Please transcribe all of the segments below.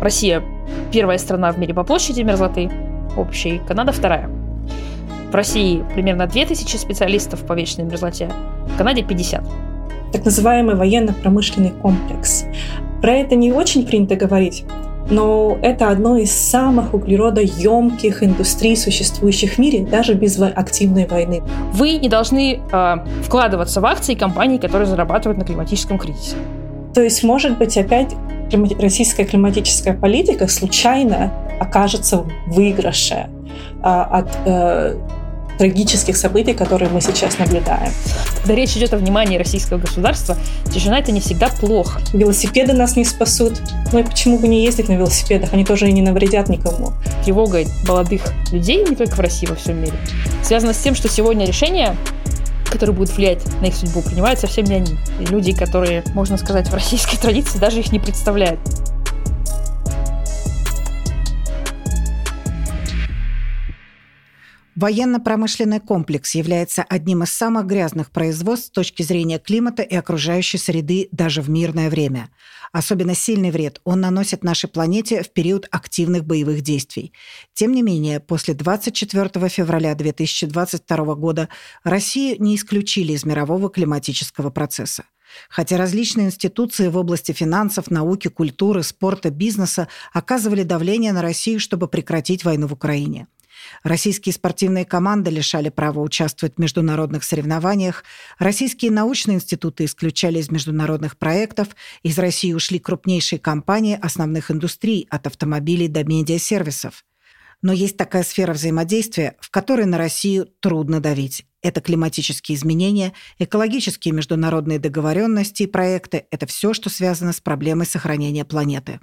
Россия первая страна в мире по площади мерзлоты общей, Канада вторая. В России примерно 2000 специалистов по вечной мерзлоте, в Канаде 50. Так называемый военно-промышленный комплекс. Про это не очень принято говорить, но это одно из самых углеродоемких индустрий, существующих в мире, даже без активной войны. Вы не должны э, вкладываться в акции компаний, которые зарабатывают на климатическом кризисе. То есть, может быть, опять российская климатическая политика случайно окажется в выигрыше а, от э, трагических событий, которые мы сейчас наблюдаем. Когда речь идет о внимании российского государства, тишина это не всегда плохо. Велосипеды нас не спасут. Ну и почему бы не ездить на велосипедах? Они тоже и не навредят никому. Тревога молодых людей, не только в России, во всем мире, связана с тем, что сегодня решения которые будут влиять на их судьбу, принимают совсем не они. И люди, которые, можно сказать, в российской традиции даже их не представляют. Военно-промышленный комплекс является одним из самых грязных производств с точки зрения климата и окружающей среды даже в мирное время. Особенно сильный вред он наносит нашей планете в период активных боевых действий. Тем не менее, после 24 февраля 2022 года Россию не исключили из мирового климатического процесса. Хотя различные институции в области финансов, науки, культуры, спорта, бизнеса оказывали давление на Россию, чтобы прекратить войну в Украине – Российские спортивные команды лишали права участвовать в международных соревнованиях, российские научные институты исключали из международных проектов, из России ушли крупнейшие компании основных индустрий, от автомобилей до медиасервисов. Но есть такая сфера взаимодействия, в которой на Россию трудно давить. Это климатические изменения, экологические международные договоренности и проекты – это все, что связано с проблемой сохранения планеты.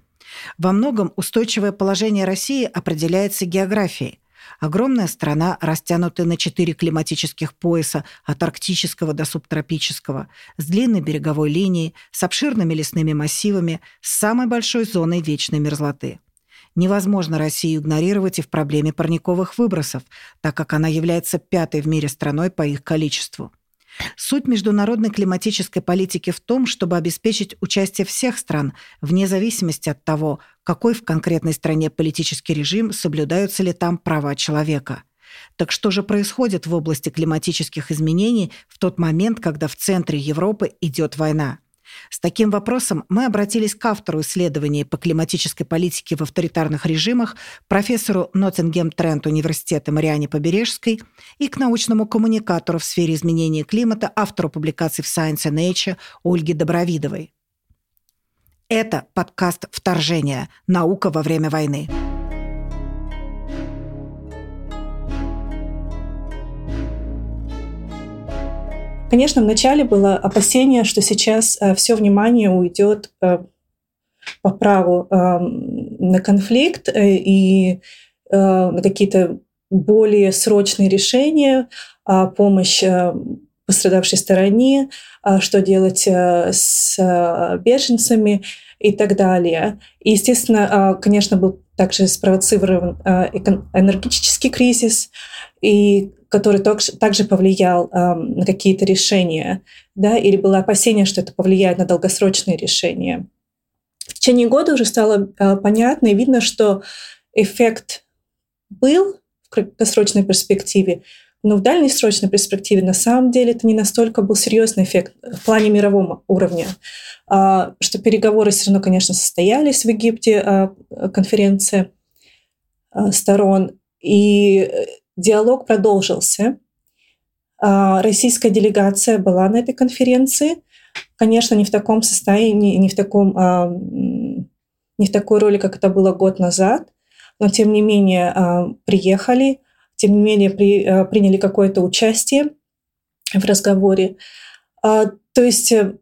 Во многом устойчивое положение России определяется географией. Огромная страна, растянутая на четыре климатических пояса от арктического до субтропического, с длинной береговой линией, с обширными лесными массивами, с самой большой зоной вечной мерзлоты. Невозможно Россию игнорировать и в проблеме парниковых выбросов, так как она является пятой в мире страной по их количеству. Суть международной климатической политики в том, чтобы обеспечить участие всех стран, вне зависимости от того, какой в конкретной стране политический режим, соблюдаются ли там права человека. Так что же происходит в области климатических изменений в тот момент, когда в центре Европы идет война? С таким вопросом мы обратились к автору исследований по климатической политике в авторитарных режимах, профессору Ноттингем Трент университета Мариане Побережской и к научному коммуникатору в сфере изменения климата, автору публикаций в Science and Nature Ольге Добровидовой. Это подкаст «Вторжение. Наука во время войны». Конечно, вначале было опасение, что сейчас э, все внимание уйдет э, по праву э, на конфликт и на какие-то более срочные решения, а помощь пострадавшей стороне, а что делать с беженцами и так далее. И, естественно, конечно, был также спровоцирован энергетический кризис, и который также повлиял на какие-то решения, да, или было опасение, что это повлияет на долгосрочные решения. В течение года уже стало а, понятно и видно, что эффект был в краткосрочной перспективе, но в дальнесрочной перспективе на самом деле это не настолько был серьезный эффект в плане мирового уровня. А, что переговоры все равно, конечно, состоялись в Египте, а, конференция сторон, и э, Диалог продолжился. А, российская делегация была на этой конференции. Конечно, не в таком состоянии, не в, таком, а, не в такой роли, как это было год назад, но тем не менее а, приехали, тем не менее при, приняли какое-то участие в разговоре. То есть э,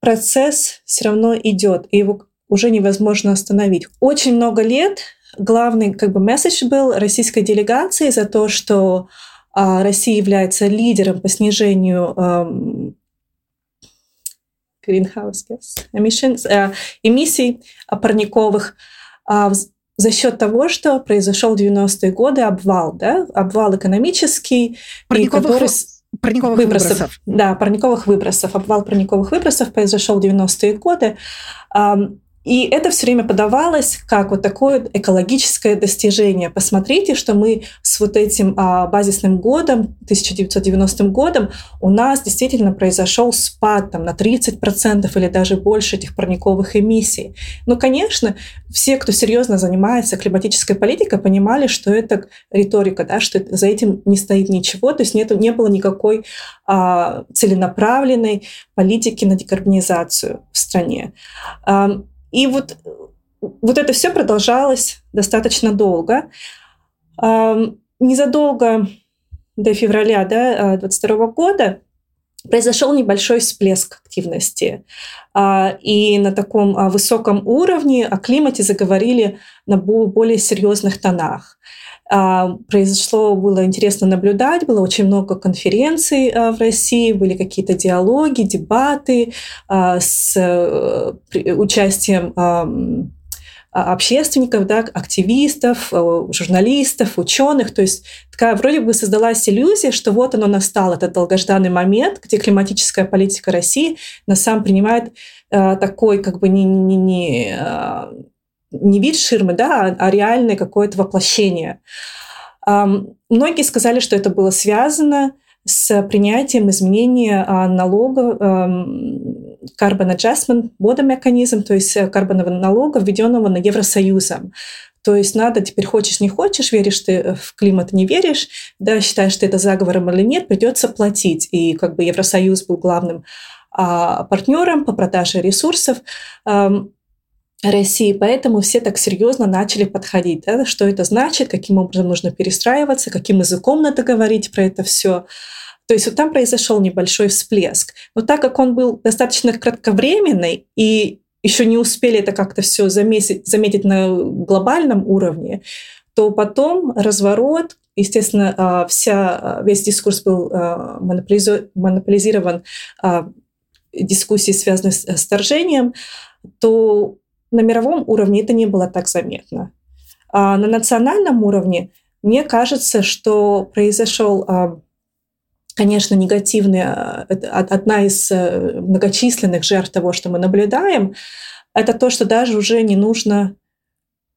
процесс все равно идет, и его уже невозможно остановить. Очень много лет главный как бы месседж был российской делегации за то, что а, Россия является лидером по снижению um, greenhouse gas emissions, uh, эмиссий парниковых uh, за счет того, что произошел в 90-е годы обвал, да, обвал экономический, парниковых, который... парниковых выбросов. выбросов. Да, парниковых выбросов. Обвал парниковых выбросов произошел в 90-е годы. Um, И это все время подавалось как вот такое экологическое достижение. Посмотрите, что мы с вот этим а, базисным годом, 1990 годом, у нас действительно произошел спад там, на 30% или даже больше этих парниковых эмиссий. Ну, конечно, все, кто серьезно занимается климатической политикой, понимали, что это риторика, да, что за этим не стоит ничего, то есть нет, не было никакой а, целенаправленной политики на декарбонизацию в стране. И вот, вот это все продолжалось достаточно долго. Незадолго до февраля да, 22 года произошел небольшой всплеск активности. А, и на таком а, высоком уровне о климате заговорили на более серьезных тонах. А, произошло, было интересно наблюдать, было очень много конференций а, в России, были какие-то диалоги, дебаты а, с э, участием общественников, да, активистов, журналистов, ученых. То есть такая вроде бы создалась иллюзия, что вот оно настал, этот долгожданный момент, где климатическая политика России на самом принимает такой как бы не, не, не, не вид ширмы, да, а, а реальное какое-то воплощение. Многие сказали, что это было связано с принятием изменения а, налога carbon adjustment border механизм, то есть э, карбонового налога, введенного на Евросоюзом. То есть надо теперь хочешь не хочешь, веришь ты в климат, не веришь, да, считаешь ты это заговором или нет, придется платить. И как бы Евросоюз был главным а, партнером по продаже ресурсов. России. Поэтому все так серьезно начали подходить. Да? Что это значит, каким образом нужно перестраиваться, каким языком надо говорить про это все. То есть вот там произошел небольшой всплеск. Но так как он был достаточно кратковременный и еще не успели это как-то все заметить, заметить на глобальном уровне, то потом разворот, естественно, а, вся, а, весь дискурс был а, монополизирован дискуссией, связанной с вторжением, то на мировом уровне это не было так заметно. А на национальном уровне мне кажется, что произошел, а, конечно, негативный, а, одна из э, многочисленных жертв того, что мы наблюдаем, это то, что даже уже не нужно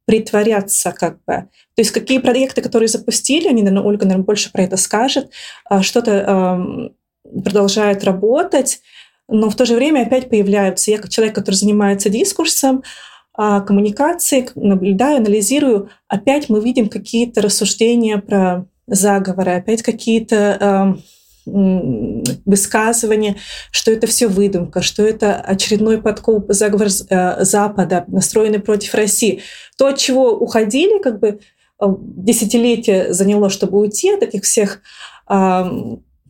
притворяться как бы. То есть какие проекты, которые запустили, они, наверное, Ольга, наверное, больше про это скажет, а, что-то продолжает работать, но в то же время опять появляются, я как человек, который занимается дискурсом, а, коммуникацией, наблюдаю, анализирую, опять мы видим какие-то рассуждения про заговоры, опять какие-то высказывания, что это все выдумка, что это очередной подкоп, заговор э, Запада, настроенный против России. То, от чего уходили, как бы э, десятилетия заняло, чтобы уйти от этих всех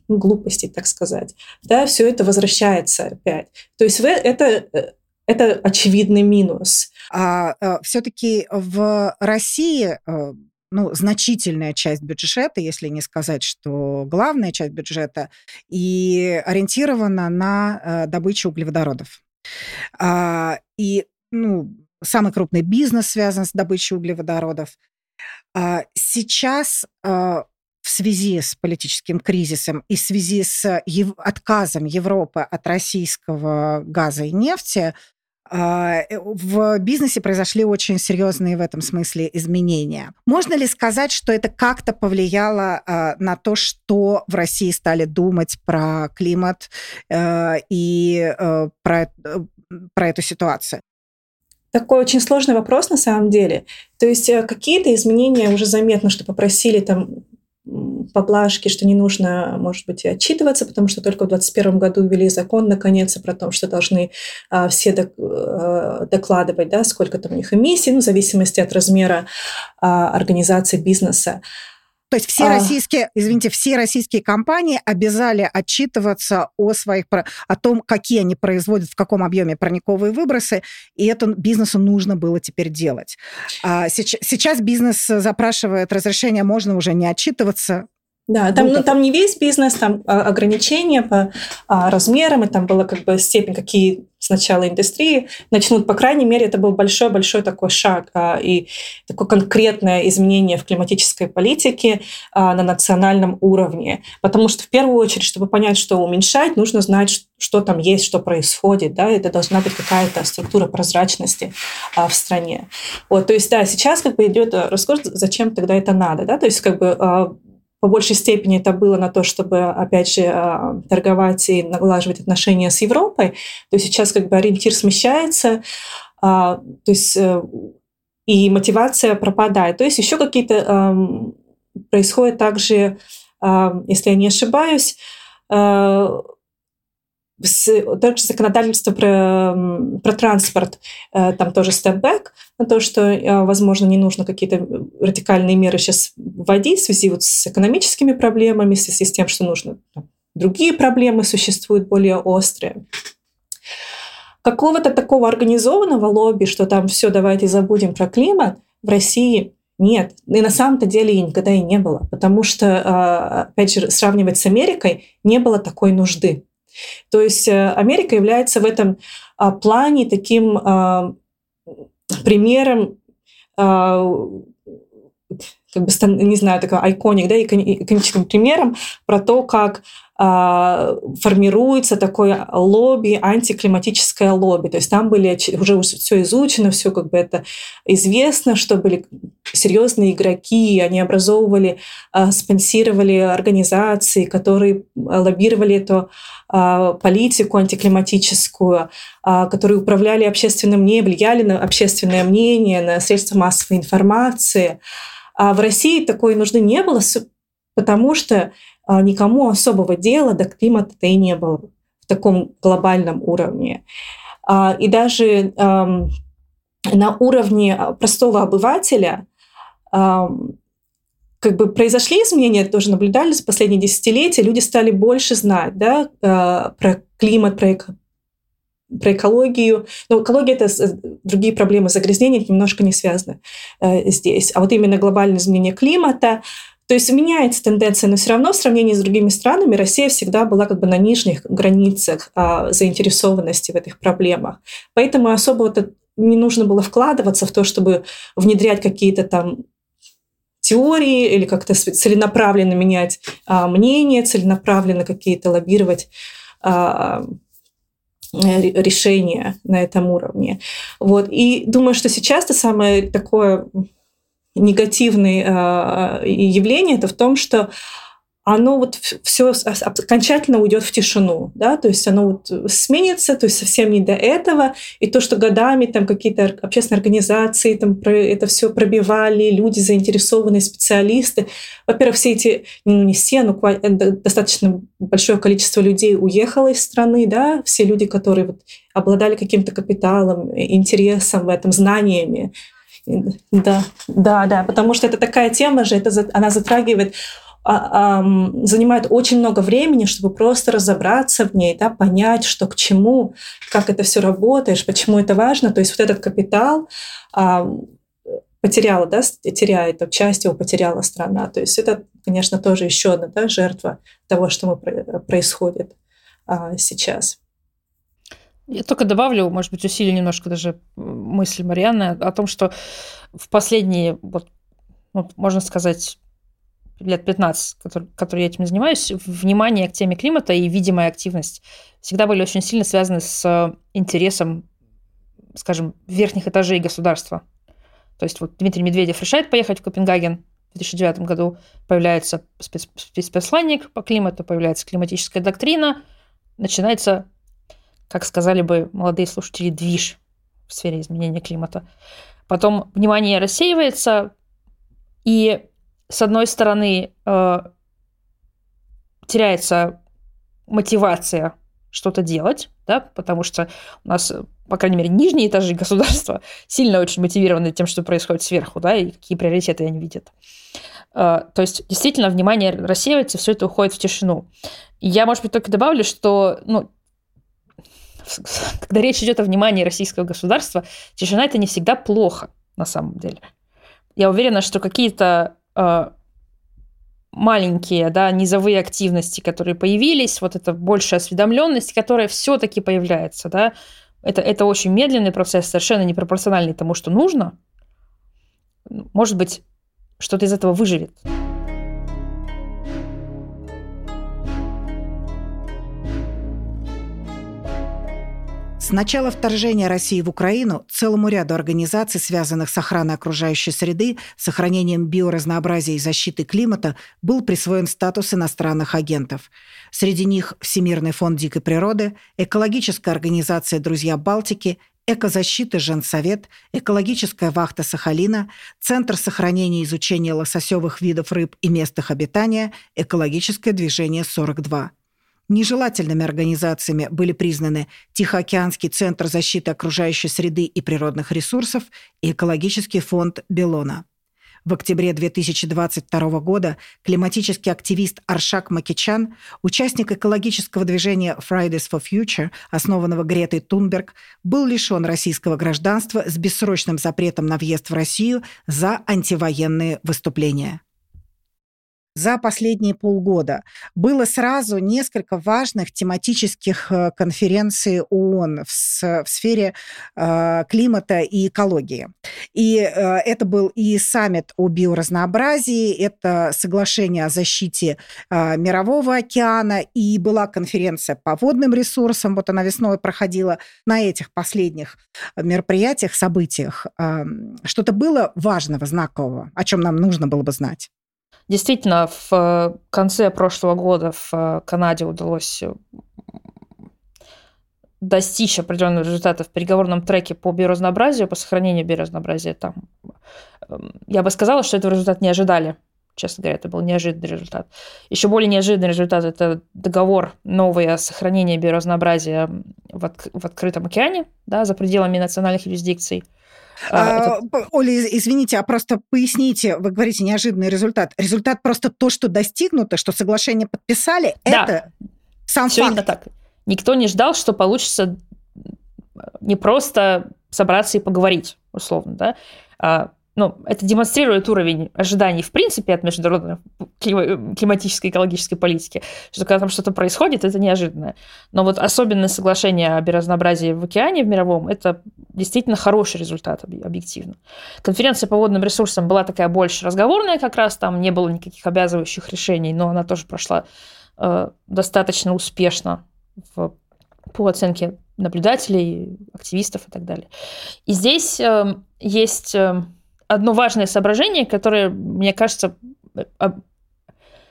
глупостей, так сказать, да, все это возвращается опять. То есть это, э, это очевидный минус. А, а все-таки в России э, ну, значительная часть бюджета, если не сказать, что главная часть бюджета, и ориентирована на э, добычу углеводородов. А, и ну, самый крупный бизнес связан с добычей углеводородов. А, сейчас в связи с политическим кризисом и в связи с ев- отказом Европы от российского газа и нефти, а, э, в бизнесе произошли очень серьезные в этом смысле изменения. Можно ли сказать, что это как-то повлияло а, на то, что в России стали думать про климат э, и э, про, про эту ситуацию? Такой очень сложный вопрос на самом деле. То есть какие-то изменения уже заметно, что попросили там поблажки, что не нужно, может быть, и отчитываться, потому что только в 2021 году ввели закон, наконец, про то, что должны а, все а, докладывать, да, сколько там у них эмиссий, ну, в зависимости от размера а, организации бизнеса. То есть все а... российские, извините, все российские компании обязали отчитываться о своих, о том, какие они производят, в каком объеме парниковые выбросы, и это бизнесу нужно было теперь делать. А сейчас, сейчас бизнес запрашивает разрешение, можно уже не отчитываться, да, там, ну, там не весь бизнес, там а, ограничения по а, размерам, и там была как бы степень, какие с начала индустрии начнут, по крайней мере, это был большой-большой такой шаг а, и такое конкретное изменение в климатической политике а, на национальном уровне. Потому что в первую очередь, чтобы понять, что уменьшать, нужно знать, что там есть, что происходит. Да? Это должна быть какая-то структура прозрачности а, в стране. Вот, то есть, да, сейчас как бы идет разговор, зачем тогда это надо. Да? То есть, как бы по большей степени это было на то, чтобы, опять же, а, торговать и налаживать отношения с Европой, то сейчас как бы ориентир смещается, а, то есть э, и мотивация пропадает. То есть еще какие-то происходят также, если я не ошибаюсь, э, также законодательство про, про транспорт, э, там тоже степбэк, на то, что, э, возможно, не нужно какие-то радикальные меры сейчас вводить в связи вот с экономическими проблемами, в связи с тем, что нужно другие проблемы существуют более острые. Какого-то такого организованного лобби, что там все, давайте забудем про климат, в России нет. И на самом-то деле и никогда и не было. Потому что, э, опять же, сравнивать с Америкой не было такой нужды. То есть э, Америка является в этом а, плане таким а, примером а, как бы, не знаю, такой айконик, да, иконическим примером про то, как формируется такое лобби, антиклиматическое лобби. То есть там были уже все изучено, все как бы это известно, что были серьезные игроки, они образовывали, а, спонсировали организации, которые лоббировали эту а, политику антиклиматическую, которые управляли общественным мнением, влияли на общественное мнение, на средства массовой информации. А в России такой нужды не было, потому что а, никому особого дела до климата-то и не было в таком глобальном уровне. А, и даже на уровне простого обывателя как бы произошли изменения, тоже наблюдали за последние десятилетия, люди стали больше знать да, про климат, про, про экологию. Но экология – это другие проблемы загрязнения, немножко не связаны э, здесь. А вот именно глобальное изменение климата – то есть меняется тенденция, но все равно в сравнении с другими странами Россия всегда была как бы на нижних границах а, заинтересованности в этих проблемах. Поэтому особо вот не нужно было вкладываться в то, чтобы внедрять какие-то там теории или как-то целенаправленно менять а, мнение, целенаправленно какие-то лоббировать а, решения на этом уровне. Вот. И думаю, что сейчас это самое такое негативное э, явление, это в том, что оно вот все окончательно уйдет в тишину, да, то есть оно вот сменится, то есть совсем не до этого, и то, что годами там какие-то общественные организации там это все пробивали, люди заинтересованные, специалисты, во-первых, все эти, ну не все, но э, достаточно большое количество людей уехало из страны, да, все люди, которые вот обладали каким-то капиталом, интересом в этом, знаниями, да, да, да, потому что это такая тема же, это, она затрагивает а, занимает очень много времени, чтобы просто разобраться в ней, да, понять, что к чему, как это все работает, почему это важно. То есть вот этот капитал а, потеряла, да, теряет, часть его потеряла страна. То есть это, конечно, тоже еще одна да, жертва того, что мы, происходит а, сейчас. Я только добавлю, может быть, усилю немножко даже мысль Марианны о том, что в последние, вот, ну, можно сказать, лет 15, который, который я этим занимаюсь, внимание к теме климата и видимая активность всегда были очень сильно связаны с интересом, скажем, верхних этажей государства. То есть вот Дмитрий Медведев решает поехать в Копенгаген в 2009 году, появляется спец спецпосланник по климату, появляется климатическая доктрина, начинается как сказали бы молодые слушатели, движ в сфере изменения климата. Потом внимание рассеивается, и с одной стороны э, теряется мотивация что-то делать, да, потому что у нас, по крайней мере, нижние этажи государства сильно очень мотивированы тем, что происходит сверху, да, и какие приоритеты они видят. Э, то есть, действительно, внимание рассеивается, все это уходит в тишину. Я, может быть, только добавлю, что ну, когда речь идет о внимании российского государства, тишина это не всегда плохо на самом деле. Я уверена, что какие-то э, маленькие, да, низовые активности, которые появились, вот эта большая осведомленность, которая все-таки появляется, да, это, это очень медленный процесс, совершенно непропорциональный тому, что нужно. Может быть, что-то из этого выживет. С начала вторжения России в Украину целому ряду организаций, связанных с охраной окружающей среды, сохранением биоразнообразия и защитой климата, был присвоен статус иностранных агентов. Среди них Всемирный фонд дикой природы, экологическая организация «Друзья Балтики», Экозащита Женсовет, Экологическая вахта Сахалина, Центр сохранения и изучения лососевых видов рыб и мест их обитания, Экологическое движение 42. Нежелательными организациями были признаны Тихоокеанский центр защиты окружающей среды и природных ресурсов и экологический фонд Белона. В октябре 2022 года климатический активист Аршак Макичан, участник экологического движения Fridays for Future, основанного Гретой Тунберг, был лишен российского гражданства с бессрочным запретом на въезд в Россию за антивоенные выступления за последние полгода. Было сразу несколько важных тематических э, конференций ООН в, в сфере э, климата и экологии. И э, это был и саммит о биоразнообразии, это соглашение о защите э, Мирового океана, и была конференция по водным ресурсам, вот она весной проходила. На этих последних мероприятиях, событиях э, что-то было важного, знакового, о чем нам нужно было бы знать. Действительно, в конце прошлого года в э, Канаде удалось э, достичь определенных результатов в переговорном треке по биоразнообразию, по сохранению биоразнообразия. Там, эм, я бы сказала, что этого результат не ожидали. Честно говоря, это был неожиданный результат. Еще более неожиданный результат – это договор новый о сохранении биоразнообразия в, от, в открытом океане, да, за пределами национальных юрисдикций – а, этот... Оля, извините, а просто поясните, вы говорите неожиданный результат. Результат просто то, что достигнуто, что соглашение подписали, да. это сам Все факт. именно так. Никто не ждал, что получится не просто собраться и поговорить, условно, да, а ну, это демонстрирует уровень ожиданий в принципе от международной климатической экологической политики, что когда там что-то происходит, это неожиданно. Но вот особенное соглашение о биоразнообразии в океане в мировом – это действительно хороший результат объективно. Конференция по водным ресурсам была такая больше разговорная как раз, там не было никаких обязывающих решений, но она тоже прошла э, достаточно успешно в, по оценке наблюдателей, активистов и так далее. И здесь э, есть... Э, одно важное соображение, которое, мне кажется,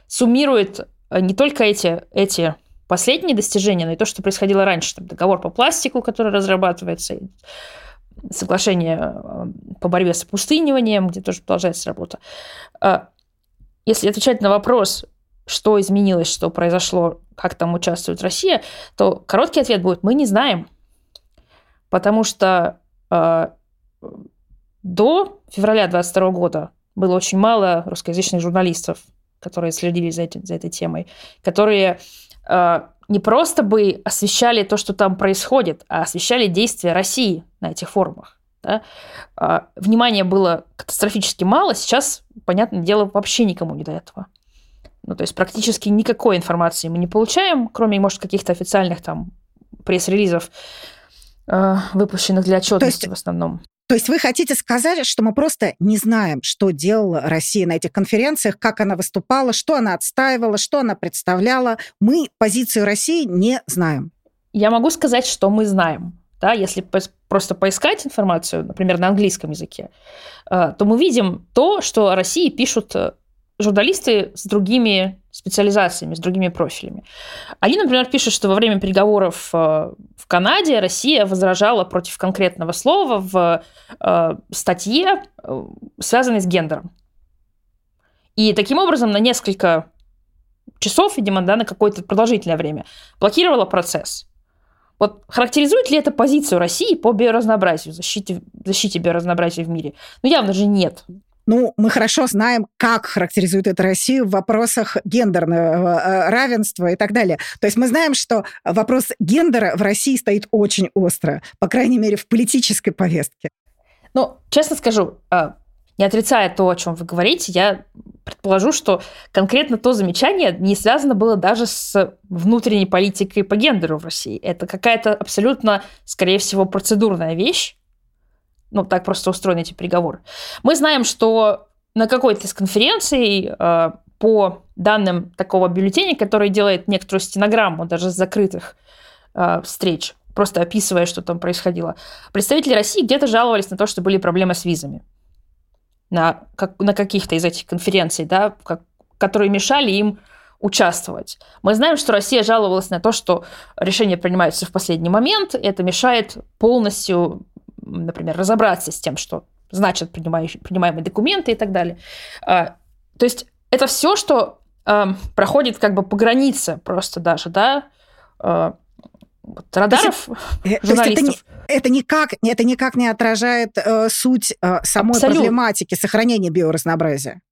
суммирует э, не только эти, эти последние достижения, но и то, что происходило раньше. Там, договор по пластику, который разрабатывается, соглашение э, по борьбе с опустыниванием, где тоже продолжается работа. А, если отвечать на вопрос, что изменилось, что произошло, как там участвует Россия, то короткий ответ будет «мы не знаем». Потому что до февраля 22 года было очень мало русскоязычных журналистов, которые следили за, этим, за этой темой, которые э, не просто бы освещали то, что там происходит, а освещали действия России на этих форумах. Да? Э, внимания было катастрофически мало, сейчас, понятное дело, вообще никому не до этого. Ну, то есть практически никакой информации мы не получаем, кроме, может, каких-то официальных там пресс-релизов, э, выпущенных для отчетности есть, в основном. То есть вы хотите сказать, что мы просто не знаем, что делала Россия на этих конференциях, как она выступала, что она отстаивала, что она представляла. Мы позицию России не знаем. Я могу сказать, что мы знаем. Да, если просто поискать информацию, например, на английском языке, э, то мы видим то, что о России пишут э, журналисты с другими специализациями, с другими профилями. Они, например, пишут, что во время переговоров э, в Канаде Россия возражала против конкретного слова в э, статье, э, связанной с гендером. И таким образом на несколько часов, видимо, да, на какое-то продолжительное время блокировала процесс. Вот характеризует ли это позицию России по биоразнообразию, защите, защите биоразнообразия в мире? Ну, явно же нет. Ну, мы хорошо знаем, как характеризует это Россию в вопросах гендерного э, равенства и так далее. То есть мы знаем, что вопрос гендера в России стоит очень остро, по крайней мере, в политической повестке. Ну, честно скажу, а, не отрицая то, о чем вы говорите, я предположу, что конкретно то замечание не связано было даже с внутренней политикой по гендеру в России. Это какая-то абсолютно, скорее всего, процедурная вещь. Ну, так просто устроены эти переговоры. Мы знаем, что на какой-то из конференций э, по данным такого бюллетеня, который делает некоторую стенограмму даже с закрытых э, встреч, просто описывая, что там происходило, представители России где-то жаловались на то, что были проблемы с визами на, как, на каких-то из этих конференций, да, как, которые мешали им участвовать. Мы знаем, что Россия жаловалась на то, что решения принимаются в последний момент, это мешает полностью, например, разобраться с тем, что значат принимаемые документы и так далее. А, то есть это все, что а, проходит как бы по границе просто даже, да, а, вот, радаров то есть, журналистов. То есть это, не, это, никак, это никак не отражает э, суть э, самой Абсолютно. проблематики сохранения биоразнообразия.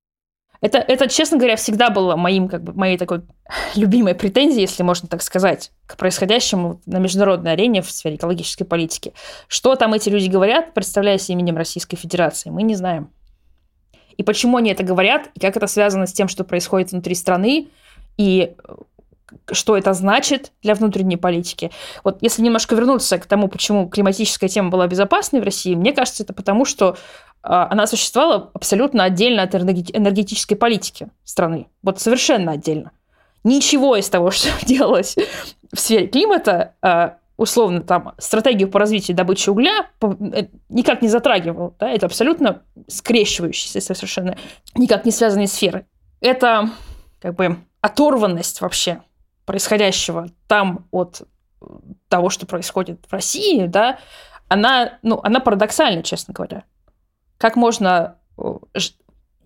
Это, это, честно говоря, всегда было моим, как бы, моей такой любимой претензией, если можно так сказать, к происходящему на международной арене в сфере экологической политики. Что там эти люди говорят, представляясь именем Российской Федерации, мы не знаем. И почему они это говорят, и как это связано с тем, что происходит внутри страны, и что это значит для внутренней политики. Вот если немножко вернуться к тому, почему климатическая тема была безопасной в России, мне кажется, это потому, что а, она существовала абсолютно отдельно от энергетической политики страны. Вот совершенно отдельно. Ничего из того, что делалось в сфере климата, а, условно, там, стратегию по развитию добычи угля э, никак не затрагивал. Да? Это абсолютно скрещивающиеся совершенно никак не связанные сферы. Это как бы оторванность вообще происходящего там от того, что происходит в России, да, она, ну, она парадоксальна, честно говоря. Как можно... Э,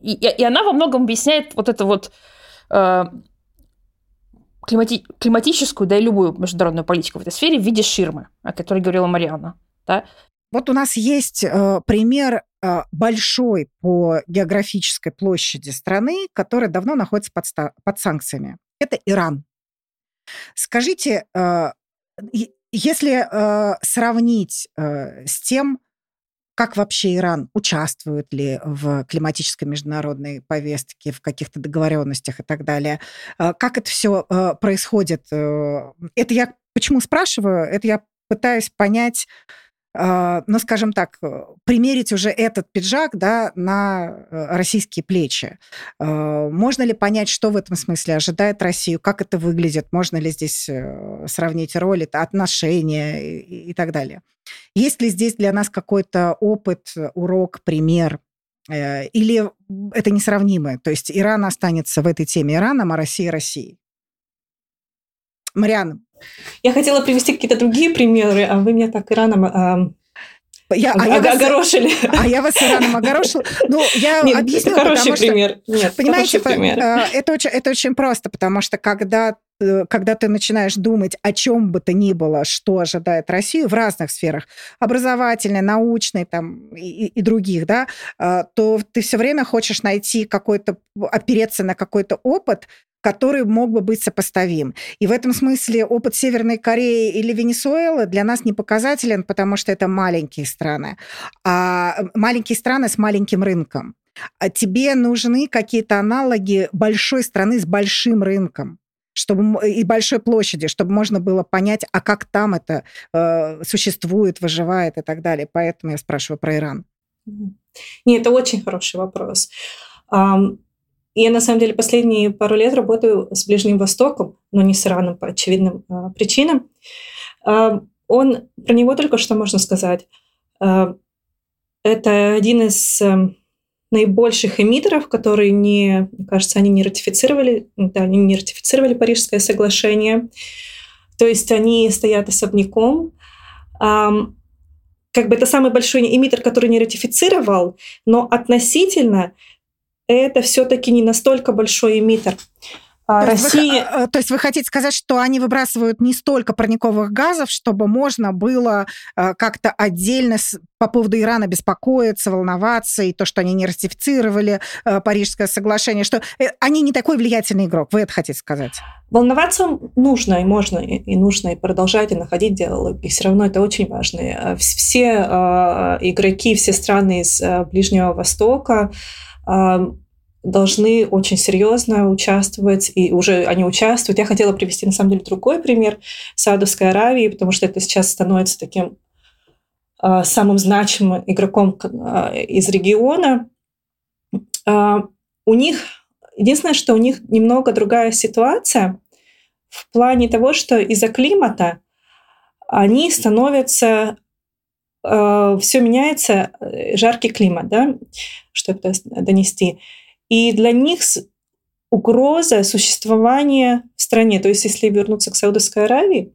и, и она во многом объясняет вот это вот э, климати, климатическую, да и любую международную политику в этой сфере в виде ширмы, о которой говорила Марианна. Да? Вот у нас есть э, пример э, большой по географической площади страны, которая давно находится под, под санкциями. Это Иран. Скажите, э, если э, сравнить э, с тем, как вообще Иран участвует ли в климатической международной повестке, в каких-то договоренностях и так далее, как это все происходит? Это я почему спрашиваю? Это я пытаюсь понять, ну, скажем так, э, примерить уже этот пиджак да, на э, российские плечи. А, можно ли понять, что в этом смысле ожидает Россию, как это выглядит, можно ли здесь э, сравнить роли, отношения и, так далее. Есть ли здесь для нас какой-то опыт, урок, пример, или это несравнимое? То есть Иран останется в этой теме Ираном, а Россия Россией? Марианна, я хотела привести какие-то другие примеры, а вы меня так Ираном а, я, а я огорошили. Вас, а я вас Ираном огорошила. Ну, я Нет, объясню, это хороший потому пример. что... Нет, понимаете, пример. Э, это, очень, это очень просто, потому что когда э, когда ты начинаешь думать о чем бы то ни было, что ожидает Россию в разных сферах, образовательной, научной там, и, и других, да, э, то ты все время хочешь найти какой-то, опереться на какой-то опыт, который мог бы быть сопоставим. И в этом смысле опыт Северной Кореи или Венесуэлы для нас не показателен, потому что это маленькие страны. А маленькие страны с маленьким рынком. А тебе нужны какие-то аналоги большой страны с большим рынком чтобы и большой площади, чтобы можно было понять, а как там это э, существует, выживает и так далее. Поэтому я спрашиваю про Иран. Нет, это очень хороший вопрос. Я, на самом деле, последние пару лет работаю с Ближним Востоком, но не с Ираном по очевидным а, причинам. А, он, про него только что можно сказать. А, это один из а, наибольших эмиттеров, которые не, мне кажется, они не ратифицировали, да, они не ратифицировали Парижское соглашение. То есть они стоят особняком. А, как бы это самый большой эмиттер, который не ратифицировал, но относительно это все-таки не настолько большой эмиттер. А то Россия... Есть вы, то есть вы хотите сказать, что они выбрасывают не столько парниковых газов, чтобы можно было э, как-то отдельно по поводу Ирана беспокоиться, волноваться, и то, что они не ратифицировали э, Парижское соглашение, что э, они не такой влиятельный игрок. Вы это хотите сказать? Волноваться нужно, и можно, и нужно, и продолжать, и находить диалог. И все равно это очень важно. Все игроки, все страны из Ближнего Востока должны очень серьезно участвовать, и уже они участвуют. Я хотела привести, на самом деле, другой пример Саудовской Аравии, потому что это сейчас становится таким э, самым значимым игроком э, из региона. Э, у них, единственное, что у них немного другая ситуация в плане того, что из-за климата они становятся э, все меняется, э, жаркий климат, да, чтобы донести. И для них угроза существования в стране. То есть, если вернуться к Саудовской Аравии,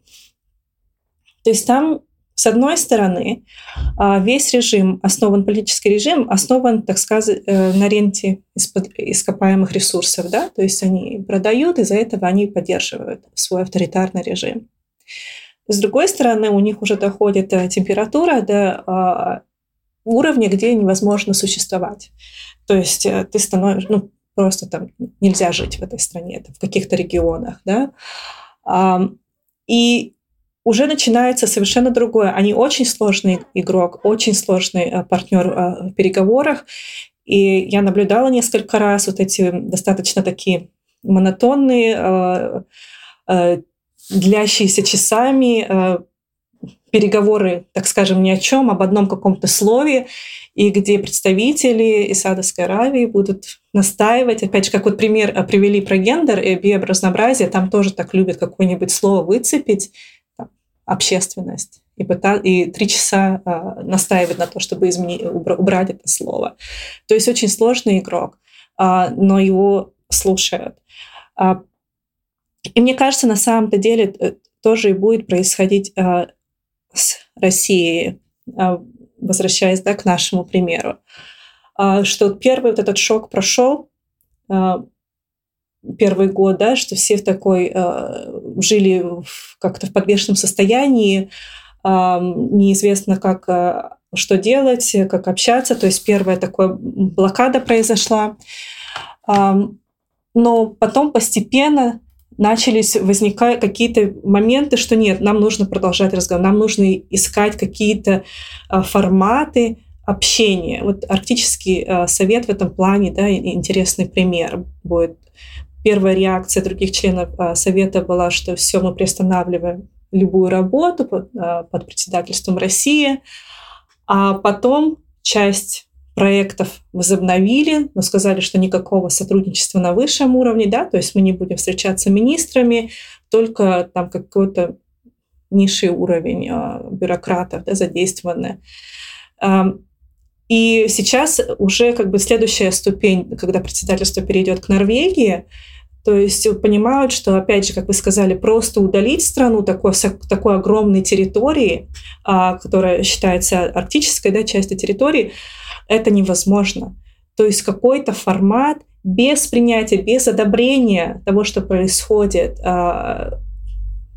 то есть там, с одной стороны, а, весь режим основан, политический режим основан, так сказать, э, на ренте ископаемых ресурсов. Да? То есть они продают, из-за этого они поддерживают свой авторитарный режим. С другой стороны, у них уже доходит э, температура до а, уровня, где невозможно существовать. То есть э, ты становишься, ну, просто там нельзя жить в этой стране, в каких-то регионах, да. И уже начинается совершенно другое. Они очень сложный игрок, очень сложный э, партнер в переговорах. И я наблюдала несколько раз вот эти достаточно такие монотонные длящиеся часами, э, переговоры, так скажем, ни о чем, об одном каком-то слове, и где представители из Саудовской Аравии будут настаивать, опять же, как вот пример э, привели про гендер и биоразнообразие, там тоже так любят какое-нибудь слово выцепить, там, общественность, и, пытать, и три часа э, настаивать на то, чтобы изменить, убрать это слово. То есть очень сложный игрок, э, но его слушают. И мне кажется, на самом-то деле э, тоже и будет происходить э, с Россией, э, возвращаясь да, к нашему примеру, э, что первый вот этот шок прошел, э, первый год, да, что все в такой э, жили как-то в подвешенном состоянии, э, неизвестно, как э, что делать, как общаться. То есть первая такая блокада произошла. Но потом постепенно начались возникать какие-то моменты, что нет, нам нужно продолжать разговор, нам нужно искать какие-то а, форматы общения. Вот Арктический а, совет в этом плане, да, интересный пример будет. Первая реакция других членов а, совета была, что все, мы приостанавливаем любую работу под, под председательством России, а потом часть проектов возобновили, но сказали, что никакого сотрудничества на высшем уровне, да, то есть мы не будем встречаться министрами, только там какой-то низший уровень э, бюрократов да, задействованы. И сейчас уже как бы следующая ступень, когда председательство перейдет к Норвегии, то есть понимают, что, опять же, как вы сказали, просто удалить страну такой, такой огромной территории, а, которая считается арктической да, частью территории, это невозможно. То есть какой-то формат без принятия, без одобрения того, что происходит а,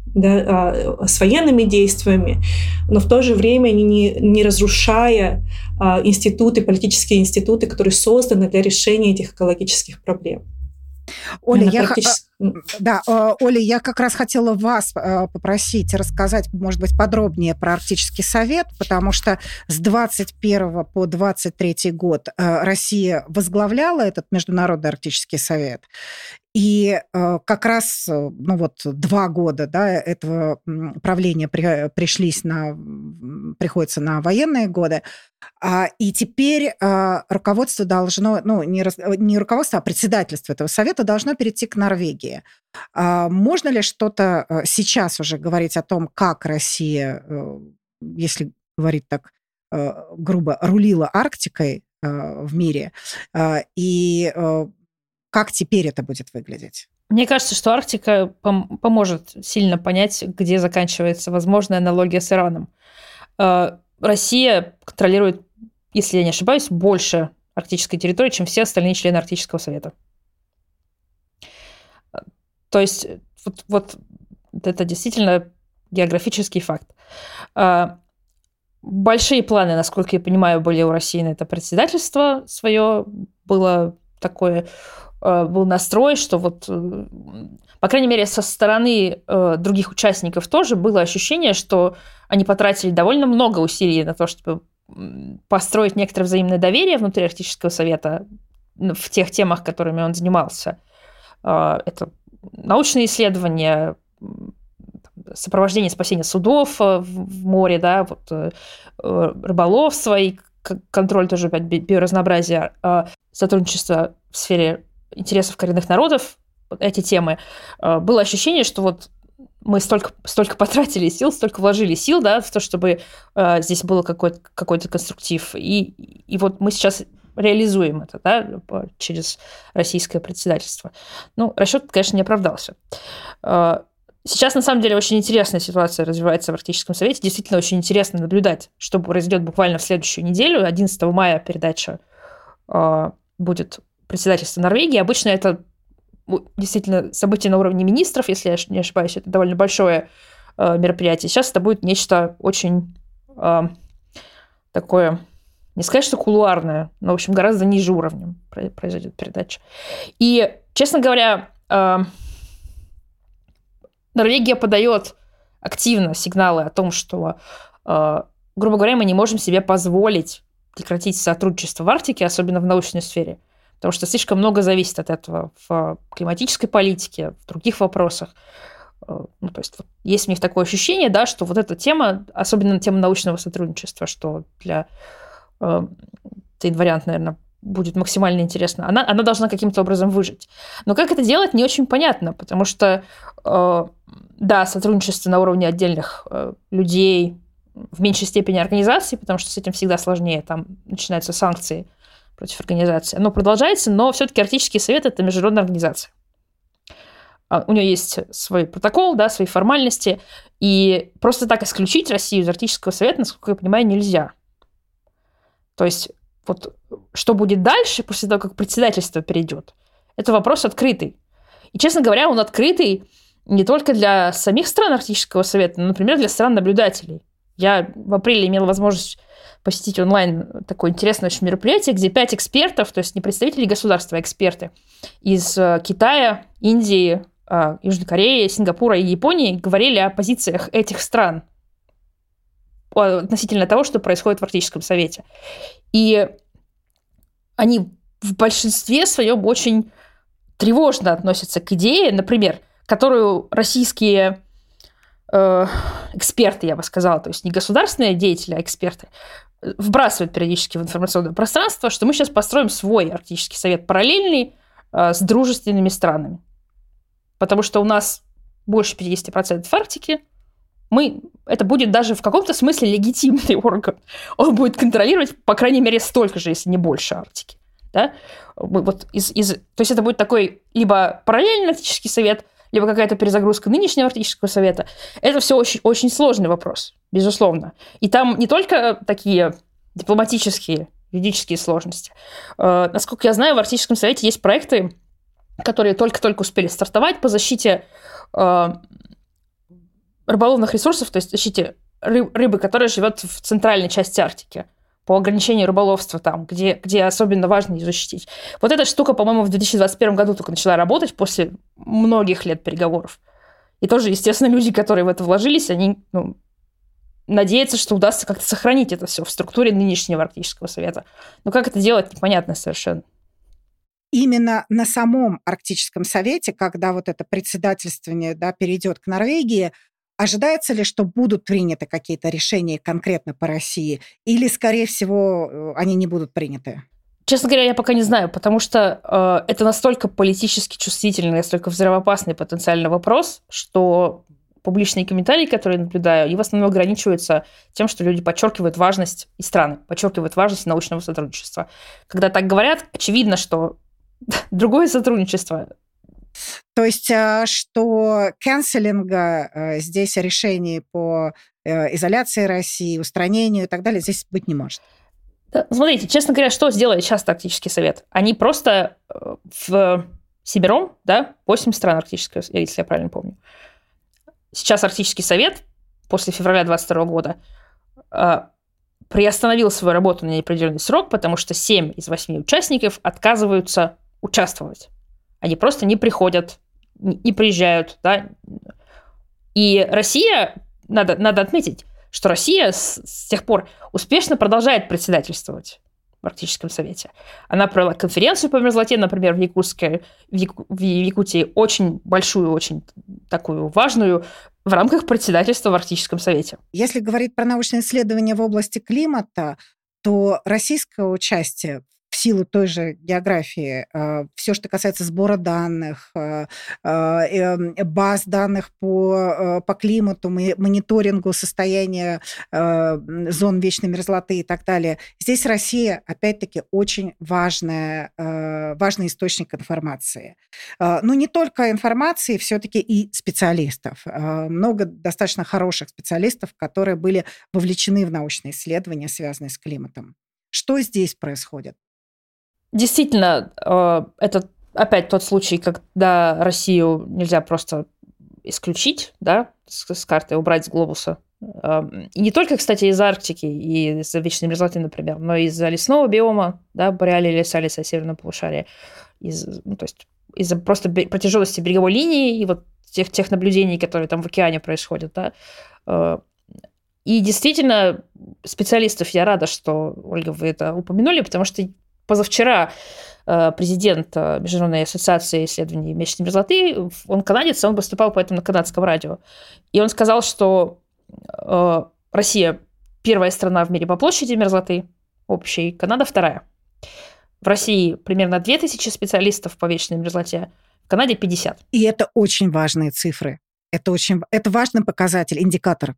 да, а, с военными действиями, но в то же время не, не разрушая институты, политические институты, которые созданы для решения этих экологических проблем. Оля, я, практически... да, э, Оля, я как раз хотела вас э, попросить рассказать, может быть, подробнее про Арктический совет, потому что с 21 по 23 год э, Россия возглавляла этот Международный Арктический совет. И как раз, ну вот, два года да, этого правления при, пришлись на, приходится на военные годы. А, и теперь а, руководство должно, ну, не, не руководство, а председательство этого совета должно перейти к Норвегии. А, можно ли что-то э, сейчас уже говорить о том, как Россия, э, если говорить так э, грубо, рулила Арктикой в мире, и как теперь это будет выглядеть? Мне кажется, что Арктика пом- поможет сильно понять, где заканчивается возможная аналогия с Ираном. Россия контролирует, если я не ошибаюсь, больше арктической территории, чем все остальные члены Арктического совета. То есть вот, вот это действительно географический факт. Э, большие планы, насколько я понимаю, были у России на это председательство свое. Было такое Э, был настрой, что вот, э, по крайней мере, со стороны э, других участников тоже было ощущение, что они потратили довольно много усилий на то, чтобы построить некоторое взаимное доверие внутри Арктического совета, в тех темах, которыми он занимался. Это научные исследования, сопровождение спасения судов в море, да, вот, рыболовство и контроль тоже опять биоразнообразия, сотрудничество в сфере интересов коренных народов, эти темы, было ощущение, что вот мы столько, столько потратили сил, столько вложили сил, да, в то, чтобы э, здесь был какой-то какой конструктив. И, и вот мы сейчас реализуем это, да, через российское председательство. Ну, расчет, конечно, не оправдался. Э, сейчас, на самом деле, очень интересная ситуация развивается в Арктическом совете. Действительно, очень интересно наблюдать, что произойдет буквально в следующую неделю. 11 мая передача э, будет председательство Норвегии. Обычно это действительно событие на уровне министров, если я не ошибаюсь, это довольно большое э, мероприятие. Сейчас это будет нечто очень такое, не сказать, что кулуарное, но, в общем, гораздо ниже уровнем произойдет передача. И, честно говоря, э, Норвегия подает активно сигналы о том, что, э, грубо говоря, мы не можем себе позволить прекратить сотрудничество в Арктике, особенно в научной сфере потому что слишком много зависит от этого в климатической политике, в других вопросах. Э, ну, то есть есть у них такое ощущение, да, что вот эта тема, особенно тема научного сотрудничества, что для этот вариант, наверное, будет максимально интересно. Она, она должна каким-то образом выжить. Но как это делать, не очень понятно, потому что, э, да, сотрудничество на уровне отдельных э, людей, в меньшей степени организаций, потому что с этим всегда сложнее, там начинаются санкции – против организации. Оно продолжается, но все-таки Арктический совет – это международная организация. А, у нее есть свой протокол, да, свои формальности, и просто так исключить Россию из Арктического совета, насколько я понимаю, нельзя. То есть вот что будет дальше, после того, как председательство перейдет, это вопрос открытый. И, честно говоря, он открытый не только для самих стран Арктического совета, но, например, для стран-наблюдателей. Я в апреле имела возможность посетить онлайн такое интересное очень мероприятие, где пять экспертов, то есть не представители государства, а эксперты из э, Китая, Индии, э, Южной Кореи, Сингапура и Японии говорили о позициях этих стран относительно того, что происходит в Арктическом совете. И они в большинстве своем очень тревожно относятся к идее, например, которую российские э, эксперты, я бы сказала, то есть не государственные деятели, а эксперты, вбрасывают периодически в информационное пространство, что мы сейчас построим свой Арктический совет параллельный э, с дружественными странами. Потому что у нас больше 50% Арктики, мы, это будет даже в каком-то смысле легитимный орган. Он будет контролировать, по крайней мере, столько же, если не больше Арктики. Да? Вот из, из, то есть это будет такой либо параллельный Арктический совет, либо какая-то перезагрузка нынешнего Арктического совета. Это все очень, очень сложный вопрос безусловно. И там не только такие дипломатические, юридические сложности. Э, насколько я знаю, в Арктическом совете есть проекты, которые только-только успели стартовать по защите э, рыболовных ресурсов, то есть защите рыбы, которая живет в центральной части Арктики по ограничению рыболовства там, где, где особенно важно ее защитить. Вот эта штука, по-моему, в 2021 году только начала работать после многих лет переговоров. И тоже, естественно, люди, которые в это вложились, они ну, надеяться, что удастся как-то сохранить это все в структуре нынешнего Арктического совета. Но как это делать, непонятно совершенно. Именно на самом Арктическом совете, когда вот это председательствование да, перейдет к Норвегии, ожидается ли, что будут приняты какие-то решения конкретно по России, или, скорее всего, э, они не будут приняты? Честно говоря, я пока не знаю, потому что э, это настолько политически чувствительный, настолько взрывоопасный потенциальный вопрос, что публичные комментарии, которые я наблюдаю, они в основном ограничиваются тем, что люди подчеркивают важность и страны, подчеркивают важность научного сотрудничества. Когда так говорят, очевидно, что другое сотрудничество то есть, э, что канцелинга э, здесь решений по э, изоляции России, устранению и так далее здесь быть не может. Смотрите, честно говоря, что сделает сейчас тактический совет? Они просто в Сибиром, да, 8 стран арктического, если я правильно помню, Сейчас Арктический совет после февраля 2022 года приостановил свою работу на неопределенный срок, потому что 7 из 8 участников отказываются участвовать. Они просто не приходят, не приезжают. Да? И Россия, надо, надо отметить, что Россия с, с тех пор успешно продолжает председательствовать в Арктическом совете. Она провела конференцию по мерзлоте, например, в, Якутске, в, Яку, в Якутии, очень большую, очень такую важную, в рамках председательства в Арктическом совете. Если говорить про научные исследования в области климата, то российское участие силу той же географии э, все, что касается сбора данных, э, э, баз данных по, по климату, мониторингу состояния зон вечной мерзлоты и так далее. Здесь Россия, опять-таки, очень важная, важный источник информации. Но не только информации, все-таки и специалистов. Много достаточно хороших специалистов, которые были вовлечены в научные исследования, связанные с климатом. Что здесь происходит? Действительно, э, это опять тот случай, когда Россию нельзя просто исключить, да, с, с карты, убрать с глобуса. Эм, и не только, кстати, из Арктики и из-за вечной мерзлоты, например, но и из-за лесного биома, да, бореали леса, леса северного полушария, из, ну, то есть из-за просто протяженности береговой линии и вот тех, тех наблюдений, которые там в океане происходят, да. Э, и действительно, специалистов я рада, что, Ольга, вы это упомянули, потому что позавчера э, президент э, Международной ассоциации исследований месячной мерзлоты, он канадец, он выступал по этому на канадском радио. И он сказал, что э, Россия первая страна в мире по площади мерзлоты общей, Канада вторая. В России примерно 2000 специалистов по вечной мерзлоте, в Канаде 50. И это очень важные цифры. Это очень это важный показатель, индикатор.